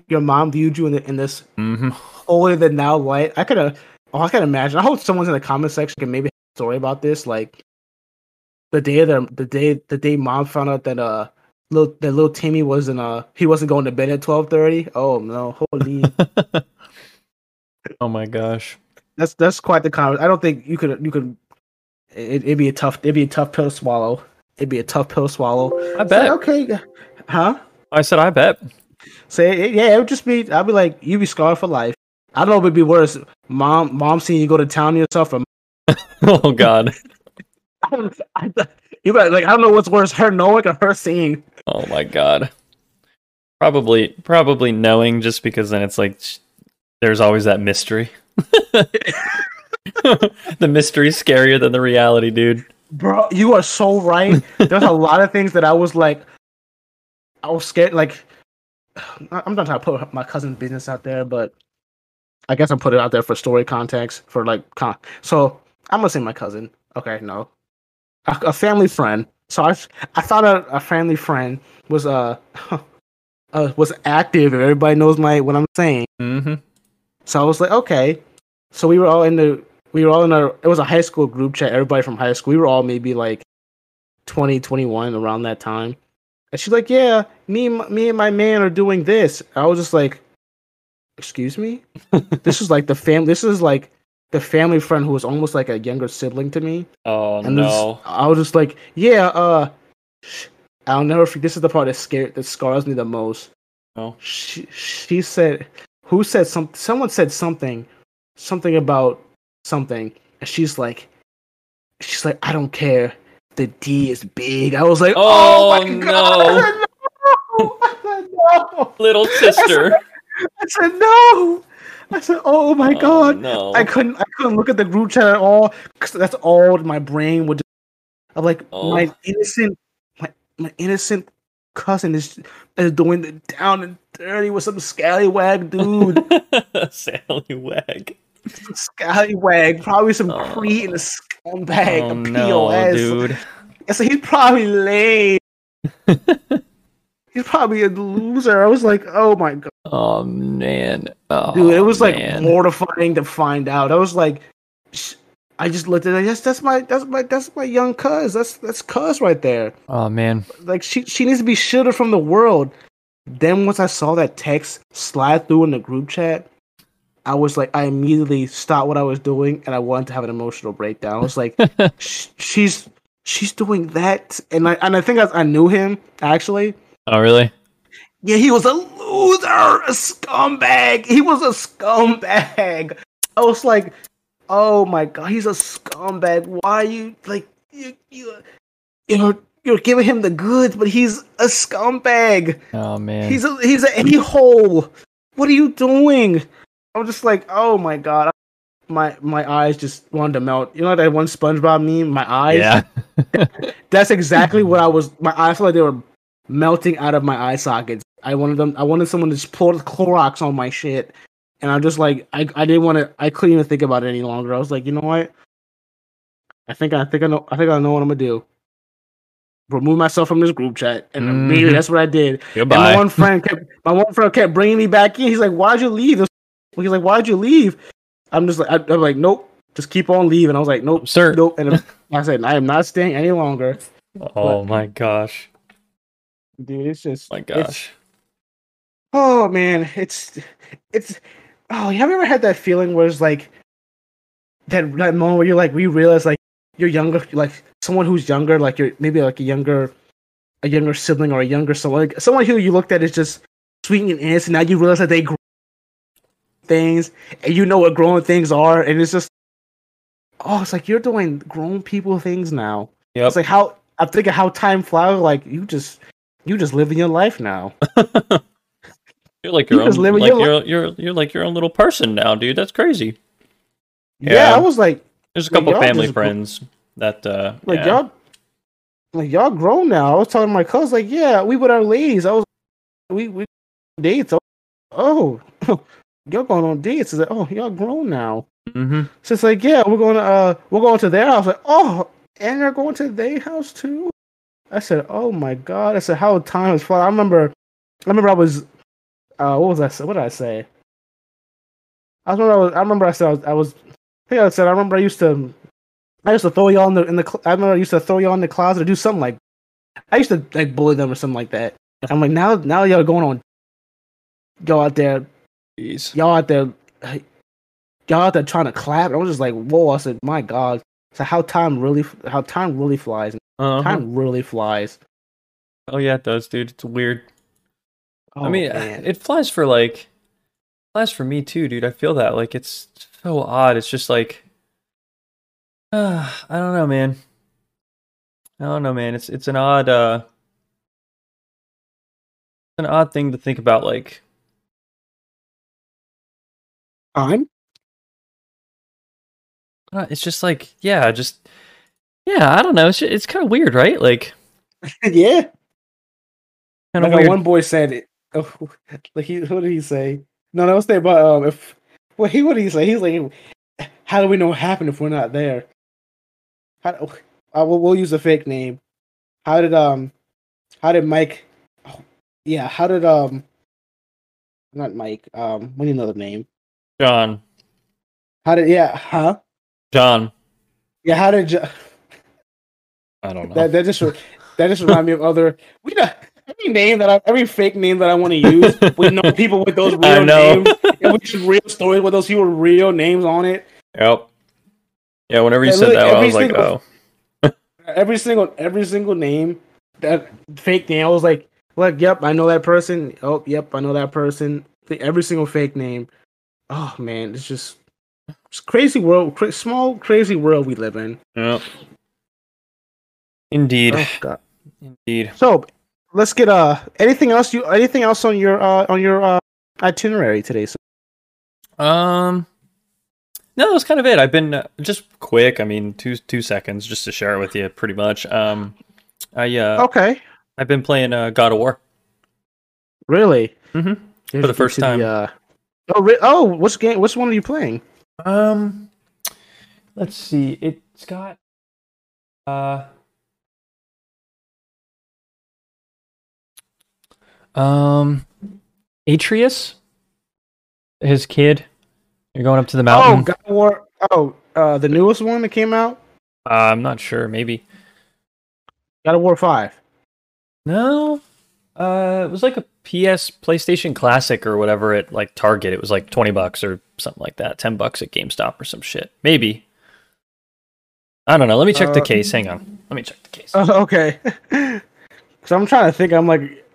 your mom viewed you in, the, in this hmm holier than now light. I could have. Oh, I can imagine. I hope someone's in the comment section can maybe have a story about this. Like the day that the day the day mom found out that uh little that little Timmy wasn't uh he wasn't going to bed at twelve thirty. Oh no, holy. oh my gosh. that's that's quite the comment. I don't think you could you could. It, it'd be a tough. It'd be a tough pill to swallow. It'd be a tough pill to swallow. I bet. like, okay, huh? I said I bet. Say yeah. It would just be. I'd be like, you'd be scarred for life. I don't know if it'd be worse. Mom, mom seeing you go to town yourself, or oh god. I, you got like I don't know what's worse, her knowing or her seeing. Oh my god. Probably probably knowing just because then it's like sh- there's always that mystery. the mystery's scarier than the reality, dude. Bro, you are so right. There's a lot of things that I was like, I was scared. Like, I'm not trying to put my cousin's business out there, but I guess I'm putting it out there for story context. For like, con- so I'm gonna say my cousin. Okay, no, a, a family friend. So I, I thought a, a family friend was uh, uh was active. and Everybody knows my what I'm saying. Mm-hmm. So I was like, okay. So we were all in the we were all in a it was a high school group chat, everybody from high school. We were all maybe like 20, 21 around that time. And she's like, Yeah, me me and my man are doing this. I was just like, Excuse me? this is like the fam this is like the family friend who was almost like a younger sibling to me. Oh And no. I was just like, Yeah, uh I'll never forget this is the part that scared that scars me the most Oh. she she said who said some someone said something something about something and she's like she's like i don't care the d is big i was like oh, Oh, my no. god no. I said no Little sister. i said no i said oh my Oh, god no. i couldn't i couldn't look at the group chat at all because that's all my brain would i'm like Oh. my innocent my, my innocent cousin is is doing the down and dirty with some scallywag dude. scallywag. Scallywag, probably some Oh. a scumbag, Oh a no, POS. dude. I said he's probably lame. he's probably a loser. I was like, oh my god, Oh man. Oh, dude, it was like man. mortifying to find out. I was like, sh- I just looked at it. Yes, that's my that's my that's my young cuz. That's that's cuz right there. Oh man. like she she needs to be shielded from the world. Then once I saw that text slide through in the group chat, I was like, I immediately stopped what I was doing and I wanted to have an emotional breakdown. I was like, sh- she's she's doing that, and I and I think I, I knew him actually. Oh really? Yeah, he was a loser, a scumbag. He was a scumbag. I was like, oh my god, he's a scumbag. Why are you like you you you're you're giving him the goods, but he's a scumbag. Oh man. He's a he's a a hole. What are you doing? I'm just like, oh my god. My my eyes just wanted to melt. You know that one SpongeBob meme? My eyes. yeah. That's exactly what I was. My eyes felt like they were melting out of my eye sockets. I wanted them. I wanted someone to just pour the Clorox on my shit, and I'm just like, I, I didn't want to. I couldn't even think about it any longer. I was like, you know what? I think I think I know. I think I know what I'm gonna do. Remove myself from this group chat, and immediately Mhm. that's what I did. And my one friend kept. My one friend kept bringing me back in. He's like, "Why'd you leave?" He's like, "Why'd you leave?" I'm just like, I, I'm like, "Nope, just keep on leaving." I was like, "Nope, Sir. nope," and I said, "I am not staying any longer." Oh my gosh. Dude it's just My gosh. oh man it's it's Oh, you have ever had that feeling where it's like that that moment where you're like, we realize like you're younger, like someone who's younger, like you're maybe like a younger, a younger sibling or a younger someone, like someone who you looked at is just sweet and innocent. Now you realize that they grow things, and you know what grown things are, and it's just, oh, it's like you're doing grown people things now. Yep. It's like how I'm thinking how time flies. Like you just, you just living your life now. You're like You your own, like your you're you're you're like your own little person now, dude. That's crazy. Yeah, Yeah. I was like, There's a couple y'all family gr- friends that uh like yeah. y'all, like y'all grown now. I was telling my cousins, like, yeah, we with our ladies. I was, we we dates. Was- Oh, y'all going on dates? It's like, oh, y'all grown now. Mm-hmm. So it's like, yeah, we're going to uh, we're going to their house. Like, oh, and they're going to their house too. I said, oh my god. I said, how time has flown. I remember, I remember I was, uh, what was I? say- What did I say? I remember I was. I remember I said I was. I was I think I said I remember I used to. I used to throw y'all in the in the. I remember I used to throw y'all in the closet or do something like. I used to like bully them or something like that. I'm like now now y'all going on. Y'all out there Jeez. y'all out there, y'all out there trying to clap. And I was just like, whoa! I said, my god, so how time really, how time really flies. Uh-huh. Time really flies. Oh yeah, it does, dude. It's weird. Oh, I mean, man. it flies for like flies for me too, dude. I feel that like it's so odd. It's just like uh, I don't know, man. I don't know, man. It's it's an odd uh an odd thing to think about like time. uh, it's just like yeah, just yeah, I don't know. It's it's kind of weird, right? Like yeah. kind of Like one boy said it. Oh, like he, what did he say? No, that was there. But um, if well, he what did he say? He's like, how do we know what happened if we're not there? How? Uh, we'll, we'll use a fake name. How did um, how did Mike? Oh, yeah, how did um, not Mike. Um, we need another name. John. How did yeah? Huh? John. Yeah, how did I don't know. that? That just that just remind me of other. We know every name that I every fake name that I want to use. We know people with those I real know. names. And we should real stories with those people real names on it. Yep. Yeah, whenever you Yeah, said look, that, I was like, oh. Every single every single name that fake name. I was like, like, yep, I know that person. Oh, yep, I know that person. Every single fake name. Oh man, it's just it's crazy world, cra- small crazy world we live in. Yep. Indeed. Oh. Indeed. So let's get uh anything else you anything else on your uh on your uh itinerary today. So, Um, no, that's kind of it. I've been uh, just quick. I mean, two two seconds just to share it with you, pretty much. Um, I uh, okay, I've been playing uh, God of War. really? Mm-hmm. Here's the first time. uh... Oh, re- oh, which game? Which one are you playing? Um, let's see. It's got uh. Um, Atreus, his kid. You're going up to the mountain. Oh, mountain. God of War. Oh, uh, the newest one that came out. uh, I'm not sure. Maybe. God of War Five. No. Uh, it was like a PS PlayStation Classic or whatever at like Target. It was like twenty bucks or something like that. Ten bucks at GameStop or some shit. Maybe. I don't know. Let me check the Uh, case. Hang on. Let me check the case. Oh, okay. Because I'm trying to think. I'm like,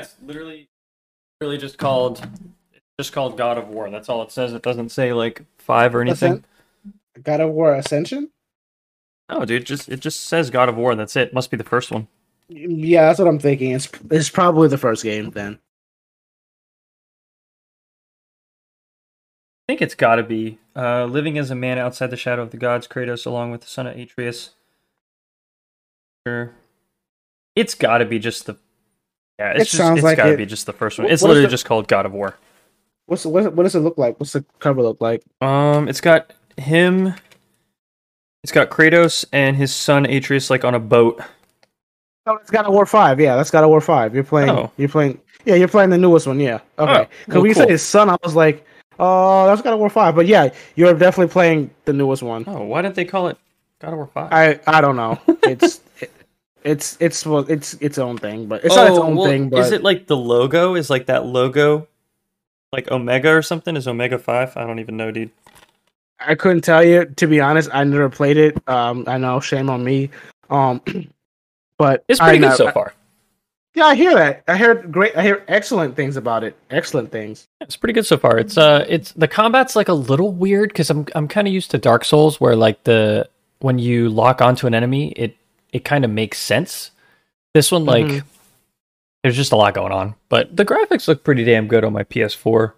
it's literally, literally just called, it's just called God of War. That's all it says. It doesn't say like five or anything. God of War Ascension. No, dude. Just it just says God of War. and That's it. Must be the first one. Yeah, that's what I'm thinking. It's it's probably the first game then. I think it's got to be uh, living as a man outside the shadow of the gods, Kratos, along with the son of Atreus. Sure, it's got to be just the. Yeah, it's It just sounds it's like got to it. be just the first one. It's what literally the- just called God of War. What's what, what does it look like? What's the cover look like? Um, it's got him. It's got Kratos and his son Atreus like on a boat. Oh, it's God of War Five. Yeah, that's God of War Five. You're playing. Oh. You're playing. Yeah, you're playing the newest one. Yeah. Okay. Oh, Because well, when you cool. said his son, I was like, Oh, that's God of War Five. But yeah, you're definitely playing the newest one. Oh, why didn't they call it God of War Five? I I don't know. It's it, it's it's well, it's its own thing, but it's not its own well, thing. But is it like the logo? Is like that logo, like Omega or something? Is Omega Five? I don't even know, dude. I couldn't tell you to be honest. I never played it. Um, I know, shame on me. Um, but It's pretty I good know- so far. Yeah, I hear that. I hear great. I hear excellent things about it. Excellent things. It's pretty good so far. It's uh, it's the combat's like a little weird because I'm I'm kind of used to Dark Souls where like the when you lock onto an enemy, it it kind of makes sense. This one like Mhm. there's just a lot going on, but the graphics look pretty damn good on my PS4.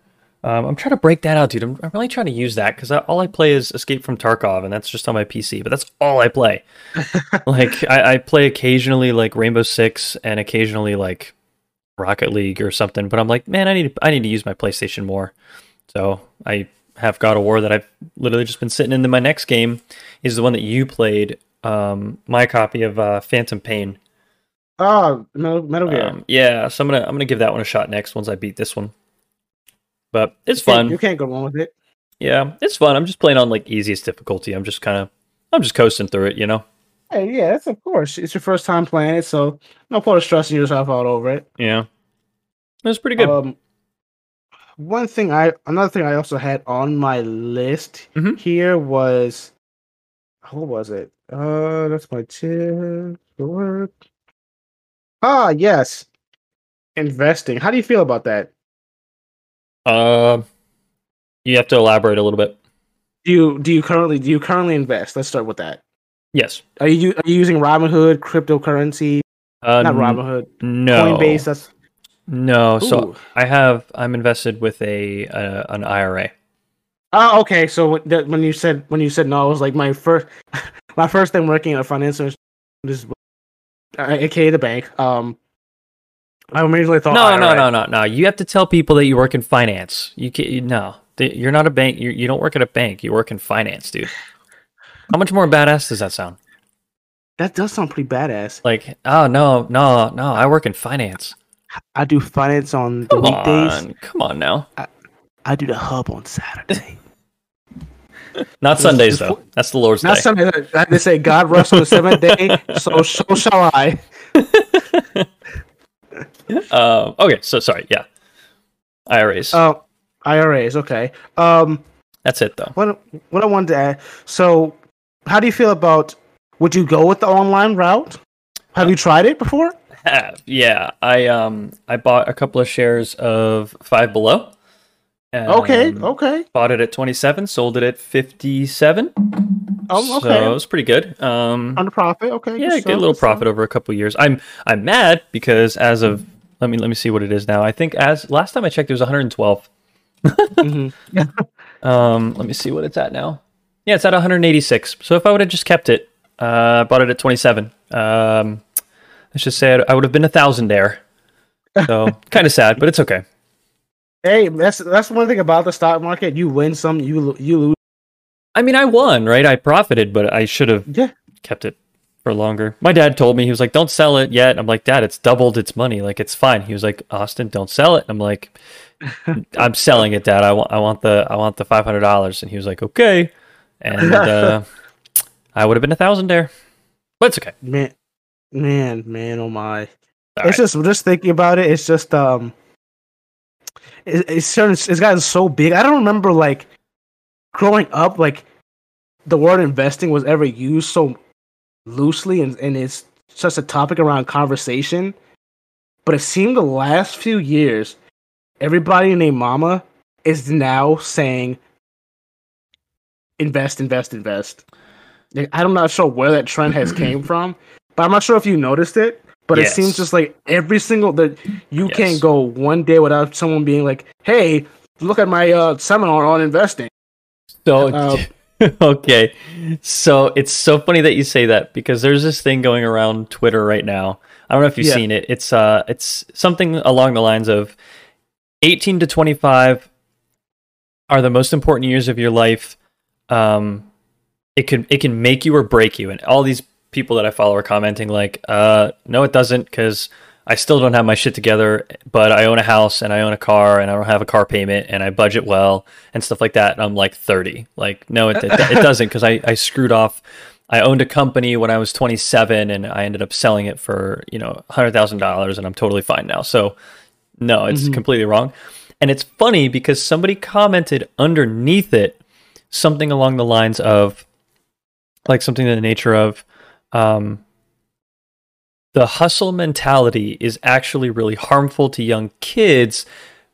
Um, I'm trying to break that out, dude. I'm, I'm really trying to use that because all I play is Escape from Tarkov, and that's just on my PC. But that's all I play. like I, I play occasionally like Rainbow Six and occasionally like Rocket League or something. But I'm like, man, I need I need to use my PlayStation more. So I have God of War that I've literally just been sitting in. Then my next game is the one that you played. Um, my copy of uh, Phantom Pain. Oh, Metal, Metal Gear. Um, yeah, so I'm gonna I'm gonna give that one a shot next once I beat this one. But it's You fun. You can't go wrong with it. Yeah, it's fun. I'm just playing on like easiest difficulty. I'm just kind of I'm just coasting through it, you know. Hey, yeah, that's of course. It's your first time playing it, so no point of stressing yourself out over it. Yeah, was pretty good. Um, one thing I another thing I also had on my list Mhm. here was what was it? Uh, that's my tip for work. Ah, yes, investing. How do you feel about that? Uh, you have to elaborate a little bit. Do you do you currently do you currently invest? Let's start with that. Yes. Are you are you using Robinhood, cryptocurrency? Uh, Not Robinhood, No. Coinbase. That's No. So I have I'm invested with a uh, an IRA. Oh, okay. So when, that, when you said when you said no, it was like my first my first time working at a financial uh, aka the bank. Um, I immediately thought no, no, no, no, no. You have to tell people that you work in finance. You can you, no. You're not a bank. You you don't work at a bank. You work in finance, dude. How much more badass does that sound? That does sound pretty badass. Like, oh no, no, no. I work in finance. I do finance on the weekdays. on, come on now. I do the hub on Saturday. Not Sundays though. That's the Lord's Day. Not day. Sunday. They say, God rests on the seventh day, so so shall I. Um, okay, so sorry. Yeah, IRAs. Uh, IRAs. Okay. Um, That's it though. what what I wanted to add. So, how do you feel about? Would you go with the online route? Have you tried it before? have. Yeah, I um I bought a couple of shares of Five Below. Okay. Um, Okay. Bought it at 27, sold it at 57. Oh, okay. So it was pretty good. Um Under profit. Okay. yeah, get a little good stuff. profit over a couple of years. I'm I'm mad because as of let me let me see what it is now. I think as last time I checked it was 112. Mhm. Um let me see what it's at now. Yeah, it's at 186. So if I would have just kept it, uh bought it at 27. Um let's just say I would have been a thousand there. So kind of sad, but it's okay. Hey, that's that's one thing about the stock market. You win some, you you lose. I mean, I won, right? I profited, but I should have Yeah. kept it for longer. My dad told me he was like, "Don't sell it yet." I'm like, "Dad, it's doubled its money. Like it's fine." He was like, "Austin, don't sell it." I'm like, "I'm selling it, Dad. I want I want the I want the five hundred dollars." And he was like, "Okay." And uh, I would have been a thousand there, but it's okay. Man, man, man. Oh my. All it's right. just just thinking about it. It's just um. It, it's certain. It's gotten so big. I don't remember like growing up like the word investing was ever used so loosely and, and it's such a topic around conversation. But it seemed the last few years, everybody named Mama is now saying invest, invest, invest. Like, I'm not sure where that trend has came from, but I'm not sure if you noticed it. But it seems just like every single that you Yes. can't go one day without someone being like, "Hey, look at my uh, seminar on investing." So Uh, okay, so it's so funny that you say that because there's this thing going around Twitter right now. I don't know if you've Yeah. seen it. It's uh, it's something along the lines of 18 to 25 are the most important years of your life. Um, it can it can make you or break you, and all these people that I follow are commenting like, uh, no, it doesn't, because I still don't have my shit together, but I own a house and I own a car and I don't have a car payment and I budget well and stuff like that. And I'm like 30. Like, no, it, it, it doesn't because I, I screwed off. I owned a company when I was 27 and I ended up selling it for, you know, $100,000 and I'm totally fine now. So, no, it's Mhm. completely wrong. And it's funny because somebody commented underneath it something along the lines of, like something in the nature of, um, the hustle mentality is actually really harmful to young kids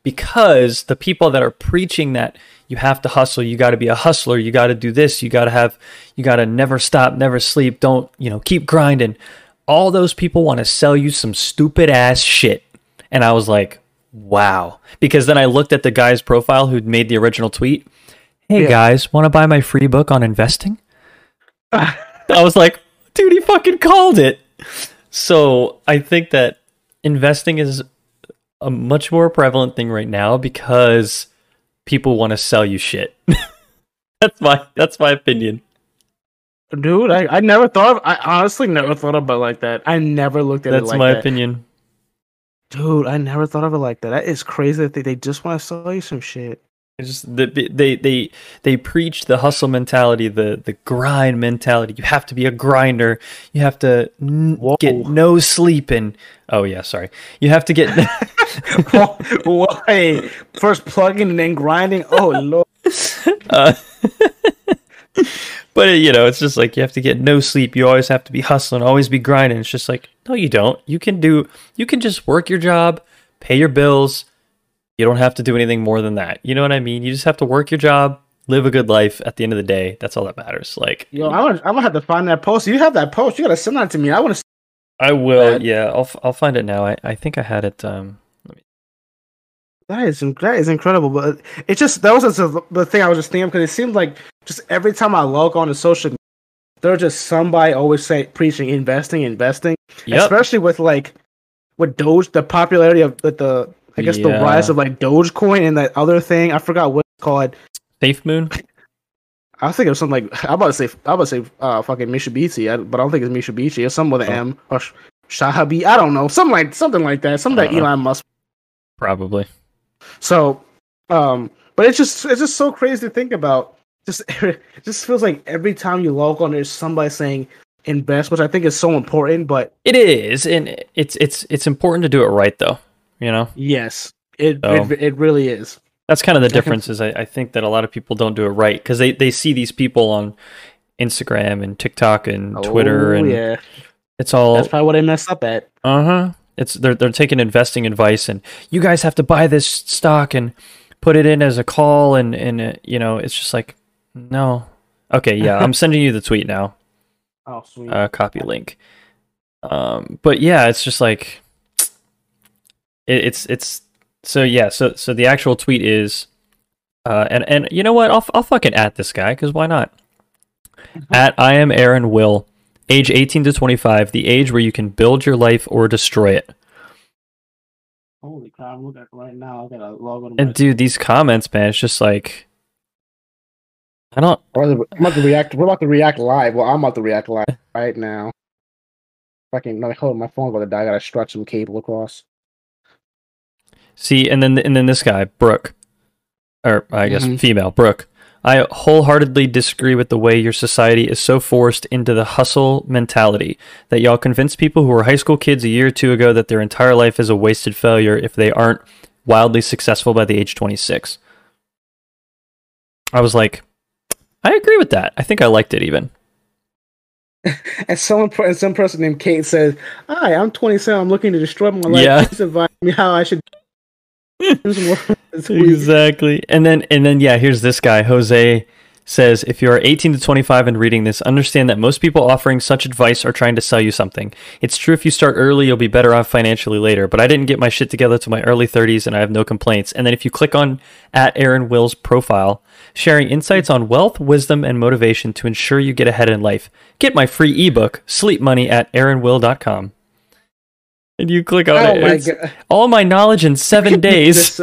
because the people that are preaching that you have to hustle, you got to be a hustler, you got to do this, you got to have, you got to never stop, never sleep, don't, you know, keep grinding. All those people want to sell you some stupid ass shit. And I was like, wow. Because then I looked at the guy's profile who'd made the original tweet. Hey Yeah. guys, want to buy my free book on investing? I was like, dude, he fucking called it. So I think that investing is a much more prevalent thing right now because people want to sell you shit. that's my that's my opinion. Dude, I, I never thought of I honestly never thought about it like that. I never looked at it That's like my that. opinion. Dude, I never thought of it like that. That is crazy that they, they just want to sell you some shit. It's just the, the- they they they preach the hustle mentality, the the grind mentality. You have to be a grinder. You have to n- get no sleep and oh yeah, sorry. You have to get whoa, first plugging and then grinding. Oh lord. Uh, but you know, it's just like you have to get no sleep. You always have to be hustling, always be grinding. It's just like no, you don't. You can do. You can just work your job, pay your bills. You don't have to do anything more than that. You know what I mean? You just have to work your job, live a good life. At the end of the day, that's all that matters. Like Yo, I'm gonna, I'm gonna have to find that post. You have that post. You gotta send that to me. I want to. I will. Bad. Yeah, I'll I'll find it now. I, I think I had it. Um, That is that is incredible. But it just that was just the- the thing I was just thinking because it seemed like just every time I log on to social, media, there's just somebody always say preaching investing, investing. yep. Especially with like with Doge, the popularity of with the I guess the rise of like Dogecoin and that other thing. I forgot what it's called. Safe Moon. I think it was something like I'm about to say I'm about to say uh fucking Mitsubishi, I, but I don't think it's Mitsubishi. It's something with an Oh. M or Shahabi. I don't know, something like something like that. Something that Uh-uh. Elon Musk. Probably. So, um, but it's just it's just so crazy to think about. Just it just feels like every time you log on, there's somebody saying invest, which I think is so important. But It is, and it's it's it's important to do it right, though. You know. yes, it So- it, it really is. That's kind of the difference. Is I, I think that a lot of people don't do it right because they, they see these people on Instagram and TikTok and Twitter, Oh, and yeah, it's all that's probably what I messed up at. uh huh. It's they're they're taking investing advice, and you guys have to buy this stock and put it in as a call, and and uh, you know it's just like no. Okay, yeah, I'm sending you the tweet now. Oh, sweet. uh, copy link. Um, but yeah, it's just like it, it's it's so yeah. So so the actual tweet is, uh, and and you know what? I'll I'll fucking at this guy because why not? At I am Aaron Will, age 18 to 25, the age where you can build your life or destroy it. Holy crap! I'm at right now. I gotta log on. And dude, these comments, man, it's just like I don't. I'm about to react. We're about to react live. Well, I'm about to react live right now. Fucking no, hold on, my phone's about to die. I gotta stretch some cable across. See, and then and then this guy, Brooke, or I guess Mhm. female, Brooke. I wholeheartedly disagree with the way your society is so forced into the hustle mentality that y'all convince people who were high school kids a year or two ago that their entire life is a wasted failure if they aren't wildly successful by the age 26. I was like, I agree with that. I think I liked it even. And someone, and some person named Kate says, "Hi, I'm 27. I'm looking to destroy my life. Yeah. Please advise me how I should do some work this week." exactly. And then and then yeah, here's this guy, Jose says if you are 18 to 25 and reading this, understand that most people offering such advice are trying to sell you something. It's true if you start early, you'll be better off financially later, but I didn't get my shit together to my early 30s and I have no complaints. And then if you click on at Aaron Will's profile, sharing insights on wealth, wisdom, and motivation to ensure you get ahead in life, get my free ebook, Sleep Money at aaronwill.com. And you click on Oh it. my it's god! all my knowledge in seven days.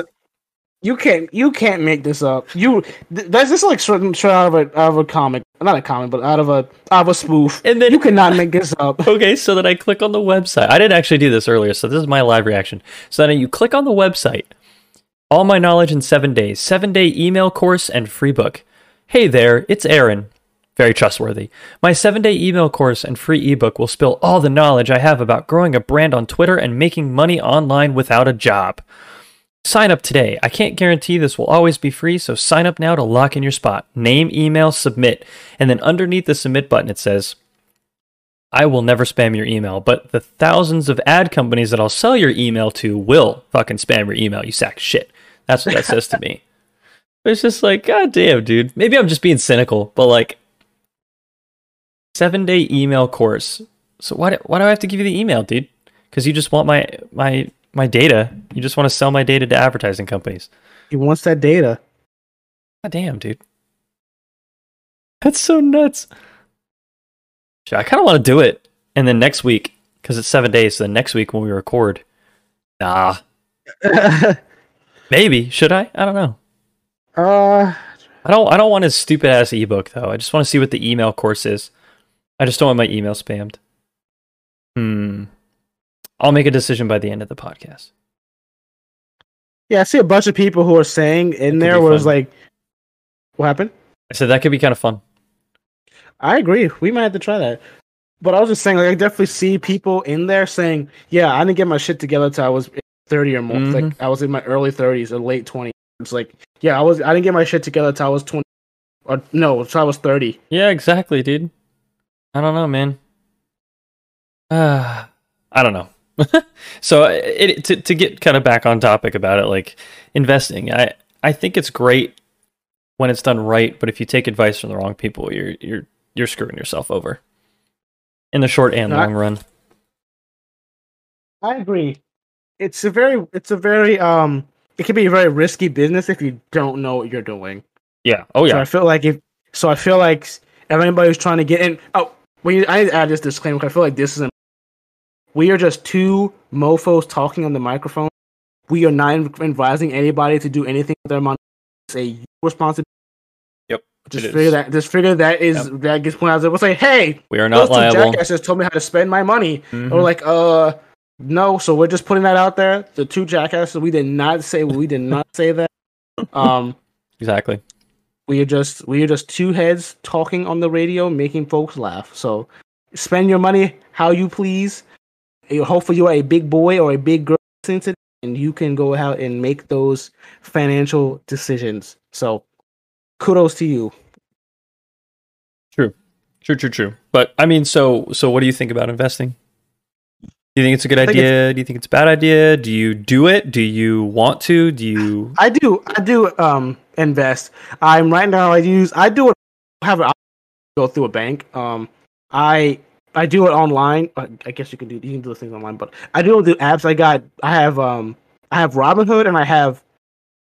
You can't you can't make this up. You th- that's just like straight, straight out of a out of a comic, not a comic, but out of a out of a spoof. And then You cannot make this up. Okay, so then I click on the website. I didn't actually do this earlier, so this is my live reaction. So then you click on the website. All my knowledge in seven days, seven day email course and free book. Hey there, it's Aaron. Very trustworthy. My seven day email course and free ebook will spill all the knowledge I have about growing a brand on Twitter and making money online without a job. Sign up today. I can't guarantee this will always be free, so sign up now to lock in your spot. Name, email, submit. And then underneath the submit button, it says, I will never spam your email, but the thousands of ad companies that I'll sell your email to will fucking spam your email, you sack of shit. That's what that says to me. It's just like, god damn, dude. Maybe I'm just being cynical, but like, seven day email course. So why do, why do I have to give you the email, dude? Because you just want my my my data. You just want to sell my data to advertising companies. He wants that data. God damn, dude. That's so nuts. I kind of want to do it. And then next week, because it's seven days, so then next week when we record, nah, maybe should I? I don't know. uh, I don't. I don't want his stupid ass ebook though. I just want to see what the email course is. I just don't want my email spammed. Hmm. I'll make a decision by the end of the podcast. yeah, I see a bunch of people who are saying in there was fun. like, what happened? I said that could be kind of fun. I agree. We might have to try that. But I was just saying, like, I definitely see people in there saying, "Yeah, I didn't get my shit together till I was thirty or more. Mhm. Like, I was in my early thirties or late twenties. It's like, yeah, I was. I didn't get my shit together till I was twenty, or no, till I was thirty. Yeah, exactly, dude. I don't know, man. Uh, I don't know. so it, to to get kind of back on topic about it, like investing, I I think it's great when it's done right, but if you take advice from the wrong people, you're you're you're screwing yourself over in the short and No, I- long run. I agree. It's a very, it's a very, um, it can be a very risky business if you don't know what you're doing. Yeah. Oh So yeah. I feel like if, so I feel like if anybody who's trying to get in, oh, we I add this disclaimer. 'cause I feel like this is, we are just two mofo's talking on the microphone. We are not advising anybody to do anything with their money. It's a responsibility. Yep, Just figure is. that. Just figure that is Yep. that gets pointed out. there. We'll say, hey, We are not those not two liable. jackasses told me how to spend my money. Mhm. Or like, uh, no. So we're just putting that out there. The two jackasses. We did not say. We did not say that. Um, Exactly. We are just we are just two heads talking on the radio, making folks laugh. So spend your money how you please. Hopefully, you are a big boy or a big girl listening to, and you can go out and make those financial decisions. So, kudos to you. True. True. True. True. But I mean, so so what do you think about investing? Do you think it's a good I think it's- idea? Do you think it's a bad idea? Do you do it? Do you want to? Do you? I do. I do. Um, invest. I'm right now. I use. I do it. Have it. Go through a bank. Um, I I do it online. I guess you can do you can do those things online, but I do the apps. I got. I have. Um, I have Robinhood and I have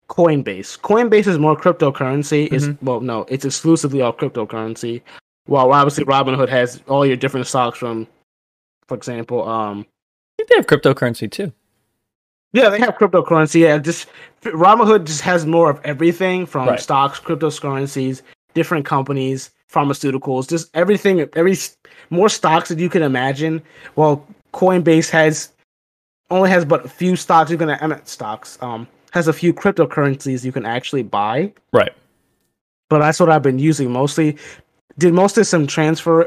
Coinbase. Coinbase is more cryptocurrency. It's well, no, it's exclusively all cryptocurrency. Well, obviously Robinhood has all your different stocks from, for example, um, I think they have cryptocurrency too. Yeah, they have cryptocurrency. Yeah, just Robinhood just has more of everything from Right. stocks, cryptocurrencies, different companies, pharmaceuticals, just everything. Every more stocks that you can imagine. Well, Coinbase has only has but a few stocks you can. I mean, stocks. Um, has a few cryptocurrencies you can actually buy. Right. But that's what I've been using mostly. Did most of some transfer.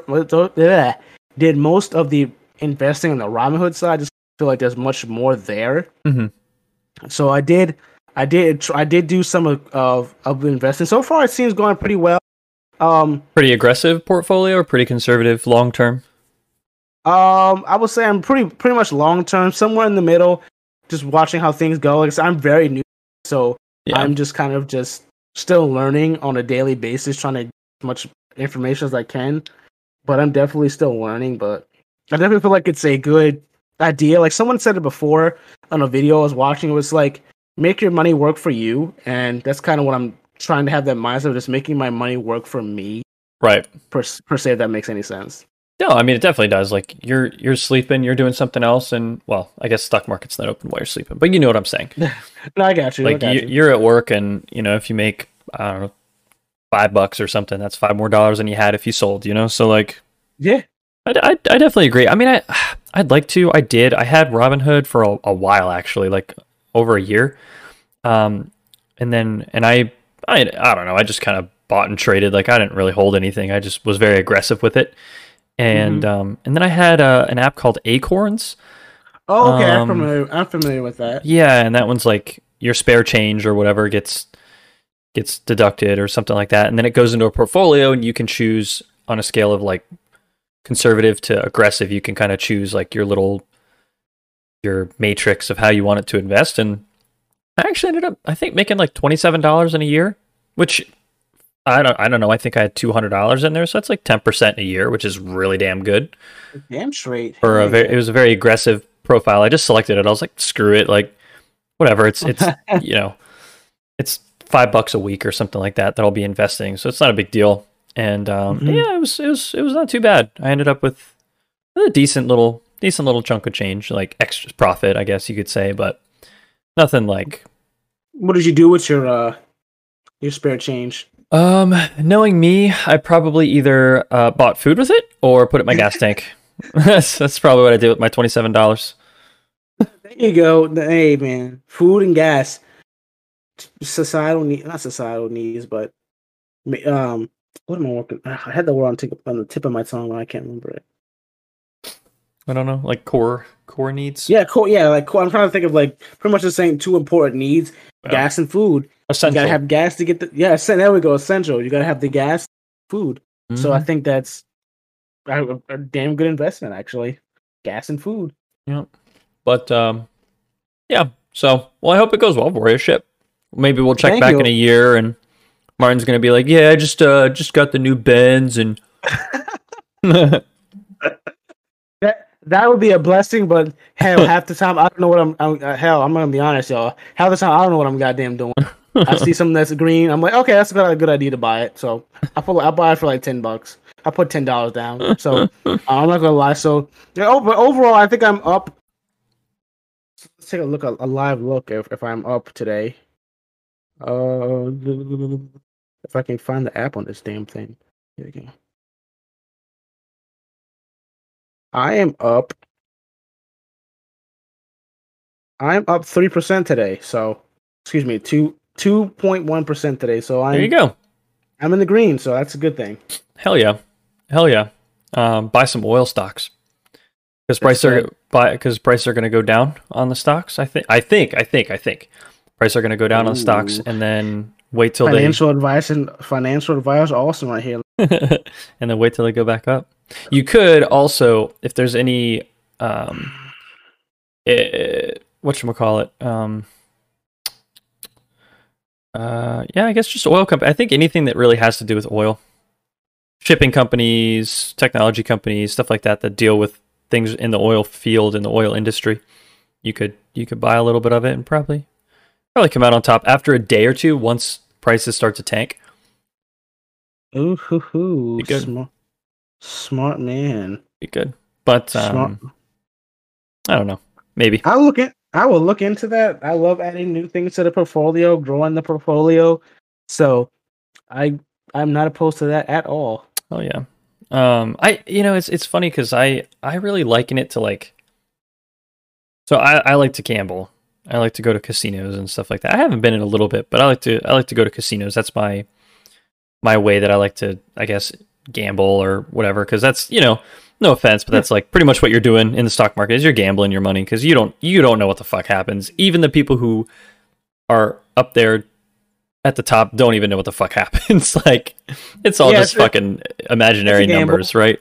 Did most of the investing on the Robinhood side. Just feel like there's much more there. Mhm. So I did, I did, I did do some of of, of investing. So far, it seems going pretty well. Um, Pretty aggressive portfolio or pretty conservative long term? um, I would say I'm pretty pretty much long term, somewhere in the middle. Just watching how things go. Like I'm very new, so Yeah. I'm just kind of just still learning on a daily basis, trying to get as much information as I can. But I'm definitely still learning. But I definitely feel like it's a good idea. Like someone said it before on a video I was watching. It was like make your money work for you, and that's kind of what I'm trying to have that mindset of just making my money work for me Right. per, per se. If that makes any sense. No, I mean it definitely does. Like you're you're sleeping, you're doing something else, and well, I guess stock market's not open while you're sleeping, but you know what I'm saying. no, I got you. Like got you, you're at work, and you know if you make I don't know five bucks or something, that's five more dollars than you had if you sold. You know, so like Yeah. I, I, I definitely agree. I mean, I I'd like to. I did. I had Robinhood for a, a while actually, like over a year. Um, and then and I I I don't know. I just kind of bought and traded. Like I didn't really hold anything. I just was very aggressive with it. And Mm-hmm. um and then I had uh, an app called Acorns. Oh, okay. I'm Um, familiar. I'm familiar with that. Yeah, and that one's like your spare change or whatever gets gets deducted or something like that, and then it goes into a portfolio, and you can choose on a scale of like conservative to aggressive. You can kind of choose like your little your matrix of how you want it to invest, and I actually ended up I think making like twenty seven dollars in a year, which I don't I don't know. I think I had two hundred dollars in there, so that's like ten percent a year, which is really damn good Damn straight. for a very, it was a very aggressive profile. I just selected it. I was like, screw it, like whatever. It's it's you know, it's five bucks a week or something like that that I'll be investing, so it's not a big deal. And um, Mhm. yeah, it was it was it was not too bad. I ended up with a decent little decent little chunk of change, like extra profit, I guess you could say, but nothing like. What did you do with your uh your spare change? Um, knowing me, I probably either uh, bought food with it or put it in my gas tank. that's that's probably what I did with my twenty seven dollars. There you go. Hey man, food and gas. Societal need, not societal needs, but um, what am I working? I had the word on, tip, on the tip of my tongue, but I can't remember it. I don't know, like core core needs. Yeah, cool. Yeah, like cool. I'm trying to think of like pretty much the same two important needs: Yeah. gas and food. Essential. You gotta have gas to get the yeah. There we go. Essential. You gotta have the gas, food. So I Mhm. think that's a, a damn good investment, actually. Gas and food. Yeah, but um, yeah. So well, I hope it goes well for you. Ship. Maybe we'll check Thank back you. in a year, and Martin's gonna be like, "Yeah, I just uh just got the new Benz and." That that would be a blessing, but hell, half the time I don't know what I'm. I'm uh, hell, I'm gonna be honest, y'all. Half the time I don't know what I'm goddamn doing. I see something that's green. I'm like, okay, that's a good, a good idea to buy it. So I put I buy it for like ten bucks. I put ten dollars down. So uh, I'm not gonna lie. So yeah, oh, but overall, I think I'm up. Let's take a look, a, a live look if, if I'm up today. Uh, if I can find the app on this damn thing. Here we go. I am up. I'm up three percent today. So, excuse me, two two point one percent today. So I'm there you go. I'm in the green. So that's a good thing. Hell yeah, hell yeah. Um, buy some oil stocks because prices are because prices are going to go down on the stocks. I think. I think. I think. I think prices are going to go down on the stocks, and then wait till financial advice and financial advice are awesome right here. and then wait till they go back up. You could also, if there's any, um, what we call it, um, uh, yeah, I guess just oil company. I think anything that really has to do with oil, shipping companies, technology companies, stuff like that that deal with things in the oil field in the oil industry. You could you could buy a little bit of it and probably probably come out on top after a day or two once prices start to tank. Ooh, hoo, hoo. Be good. Smart, smart man. Be good, but Smart. um, I don't know. Maybe I'll look at. I will look into that. I love adding new things to the portfolio, growing the portfolio. So, I I'm not opposed to that at all. Oh yeah. Um I you know it's it's funny cuz I I really liken it to like So I I like to gamble. I like to go to casinos and stuff like that. I haven't been in a little bit, but I like to I like to go to casinos. That's my my way that I like to I guess gamble or whatever cuz that's, you know, no offense, but that's like pretty much what you're doing in the stock market is you're gambling your money cuz you don't you don't know what the fuck happens. Even the people who are up there at the top don't even know what the fuck happens. like it's all Yeah, just it's fucking imaginary numbers, right?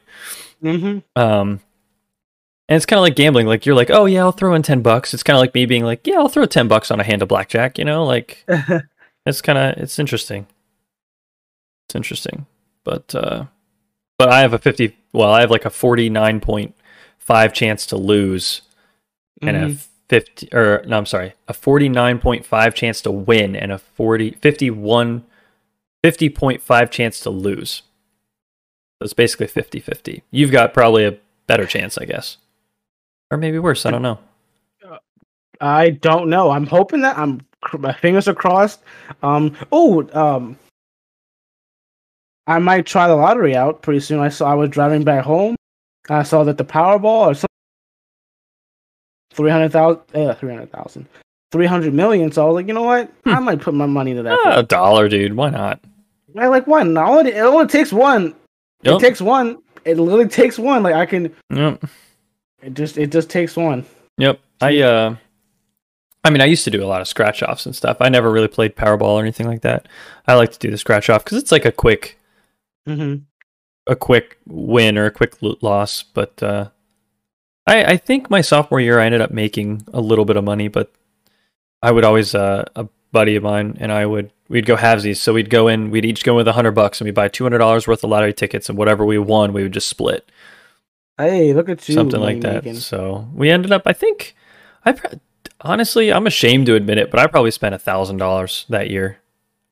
Mm-hmm. Um, and it's kind of like gambling. Like you're like, oh yeah, I'll throw in ten bucks. It's kind of like me being like, yeah, I'll throw ten bucks on a hand of blackjack. You know, like it's kind of it's interesting. It's interesting, but uh, but I have a fifty. Well, I have like a forty nine point five chance to lose, and Mm-hmm. a fifty or no, I'm sorry, a forty nine point five chance to win, and a 40, 51 50.5 chance to lose. So it's basically 50-50. You've got probably a better chance, I guess, or maybe worse. I don't know. I don't know. I'm hoping that I'm my fingers are crossed. Um. Oh. Um. I might try the lottery out pretty soon. I saw I was driving back home. I saw that the Powerball or something. 300,000, uh, 300,000, 300 million. So I was like, you know what? Hmm. I might put my money into that. Ah, a dollar, dude. Why not? I like one. All it, it only takes one. Yep. It takes one. It literally takes one. Like I can. Yep. It just. It just takes one. Yep. I uh I mean, I used to do a lot of scratch offs and stuff. I never really played Powerball or anything like that. I like to do the scratch off cuz it's like a quick Mm-hmm. a quick win or a quick loss, but uh I I think my sophomore year I ended up making a little bit of money, but I would always uh a buddy of mine and I would we'd go halvesies. So we'd go in, we'd each go with a hundred bucks and we'd buy two hundred dollars worth of lottery tickets and whatever we won, we would just split. Hey, look at you. something like that. making. So we ended up. I think I pr- honestly, I'm ashamed to admit it, but I probably spent a thousand dollars that year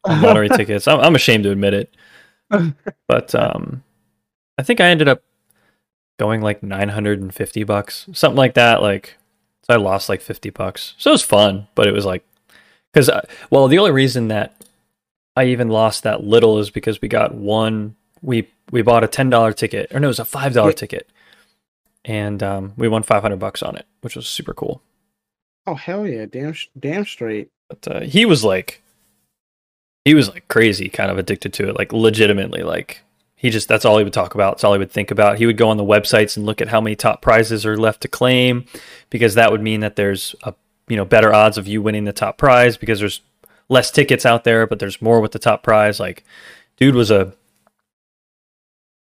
on lottery tickets. I'm, I'm ashamed to admit it, but um, I think I ended up going like 950 bucks, something like that. Like, so I lost like 50 bucks. So it was fun, but it was like, because well, the only reason that I even lost that little is because we got one. We we bought a ten dollar ticket, or no, it was a five dollar Yeah. ticket, and um, we won five hundred bucks on it, which was super cool. Oh hell yeah! Damn, damn straight. But uh, he was like, he was like crazy, kind of addicted to it, like legitimately. Like he just that's all he would talk about. It's all he would think about. He would go on the websites and look at how many top prizes are left to claim, because that would mean that there's a you know better odds of you winning the top prize because there's less tickets out there, but there's more with the top prize. Like, dude was a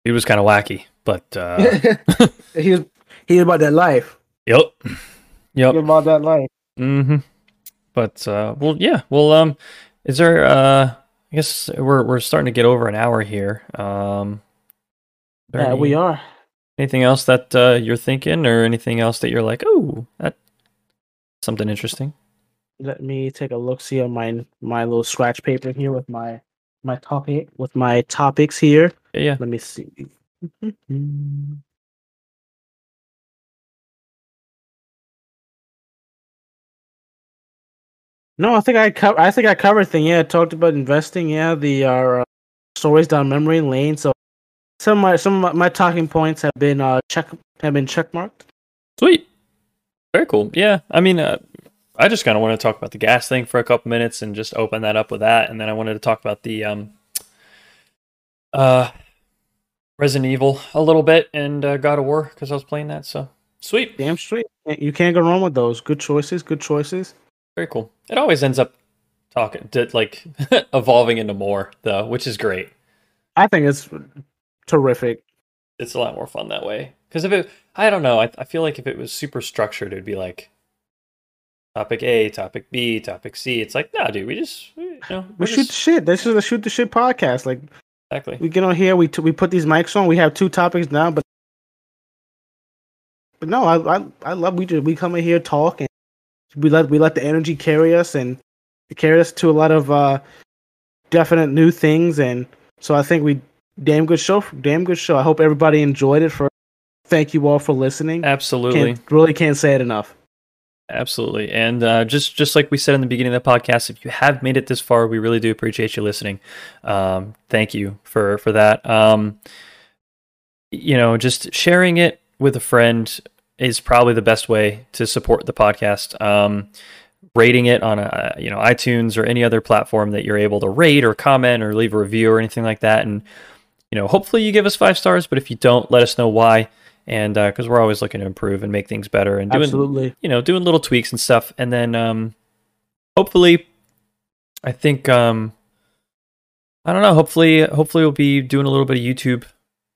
dude was kind of wacky, but uh, he was. He was about that life. yep, yep. about that life. Mm-hmm. But uh, well, yeah. Well, um, is there? Uh, I guess we're we're starting to get over an hour here. Um, Yeah, any- we are. Anything else that uh, you're thinking, or anything else that you're like, oh, that something interesting? Let me take a look. See on my my little scratch paper here with my my topic with my topics here. Yeah. Let me see. No, I think I co- I think I covered thing. Yeah, I talked about investing. Yeah, the uh, stories down memory lane. So some of my some of my, talking points have been uh check have been check marked. Sweet. Very cool. Yeah. I mean, uh, I just kind of want to talk about the gas thing for a couple minutes and just open that up with that, and then I wanted to talk about the um, uh, Resident Evil a little bit and uh, God of War because I was playing that. So sweet. Damn straight. You can't go wrong with those. Good choices. Good choices. Very cool. It always ends up talking to like evolving into more though, which is great. I think it's terrific. It's a lot more fun that way. Because if it, I don't know, I, I feel like if it was super structured, it'd be like topic A, topic B, topic C. It's like, nah, dude, we just, you know, We shoot just, the shit. This is the shoot the shit podcast. Like exactly. we get on here, we t- we put these mics on. We have two topics now, but but no, I I, I love we just we come in here talk and we let we let the energy carry us and it carry us to a lot of uh definite new things and so I think we damn good show damn good show. I hope everybody enjoyed it. For thank you all for listening. Absolutely. Can't, really can't say it enough. Absolutely. And uh, just just like we said in the beginning of the podcast, if you have made it this far, we really do appreciate you listening. Um, thank you for for that. Um, you know, just sharing it with a friend is probably the best way to support the podcast. Um, rating it on a you know iTunes or any other platform that you're able to rate or comment or leave a review or anything like that, and you know, hopefully you give us five stars. But if you don't, let us know why. And because we're always looking to improve and make things better and doing Absolutely. you know, doing little tweaks and stuff. And then um hopefully I think um I don't know, hopefully hopefully we'll be doing a little bit of YouTube,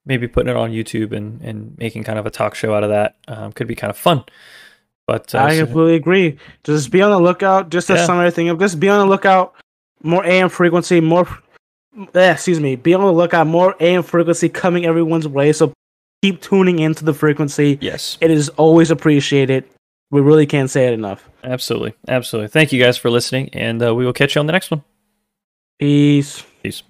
maybe putting it on YouTube and and making kind of a talk show out of that. Um could be kind of fun. But uh, I so- completely agree. Just be on the lookout. Just to Yeah. sum everything up, just be on the lookout. More AM frequency, more. Eh, excuse me. Be on the lookout. More AM frequency coming everyone's way. So keep tuning into the frequency. yes, It is always appreciated. We really can't say it enough. absolutely. Absolutely. Thank you guys for listening and uh, we will catch you on the next one. Peace. Peace.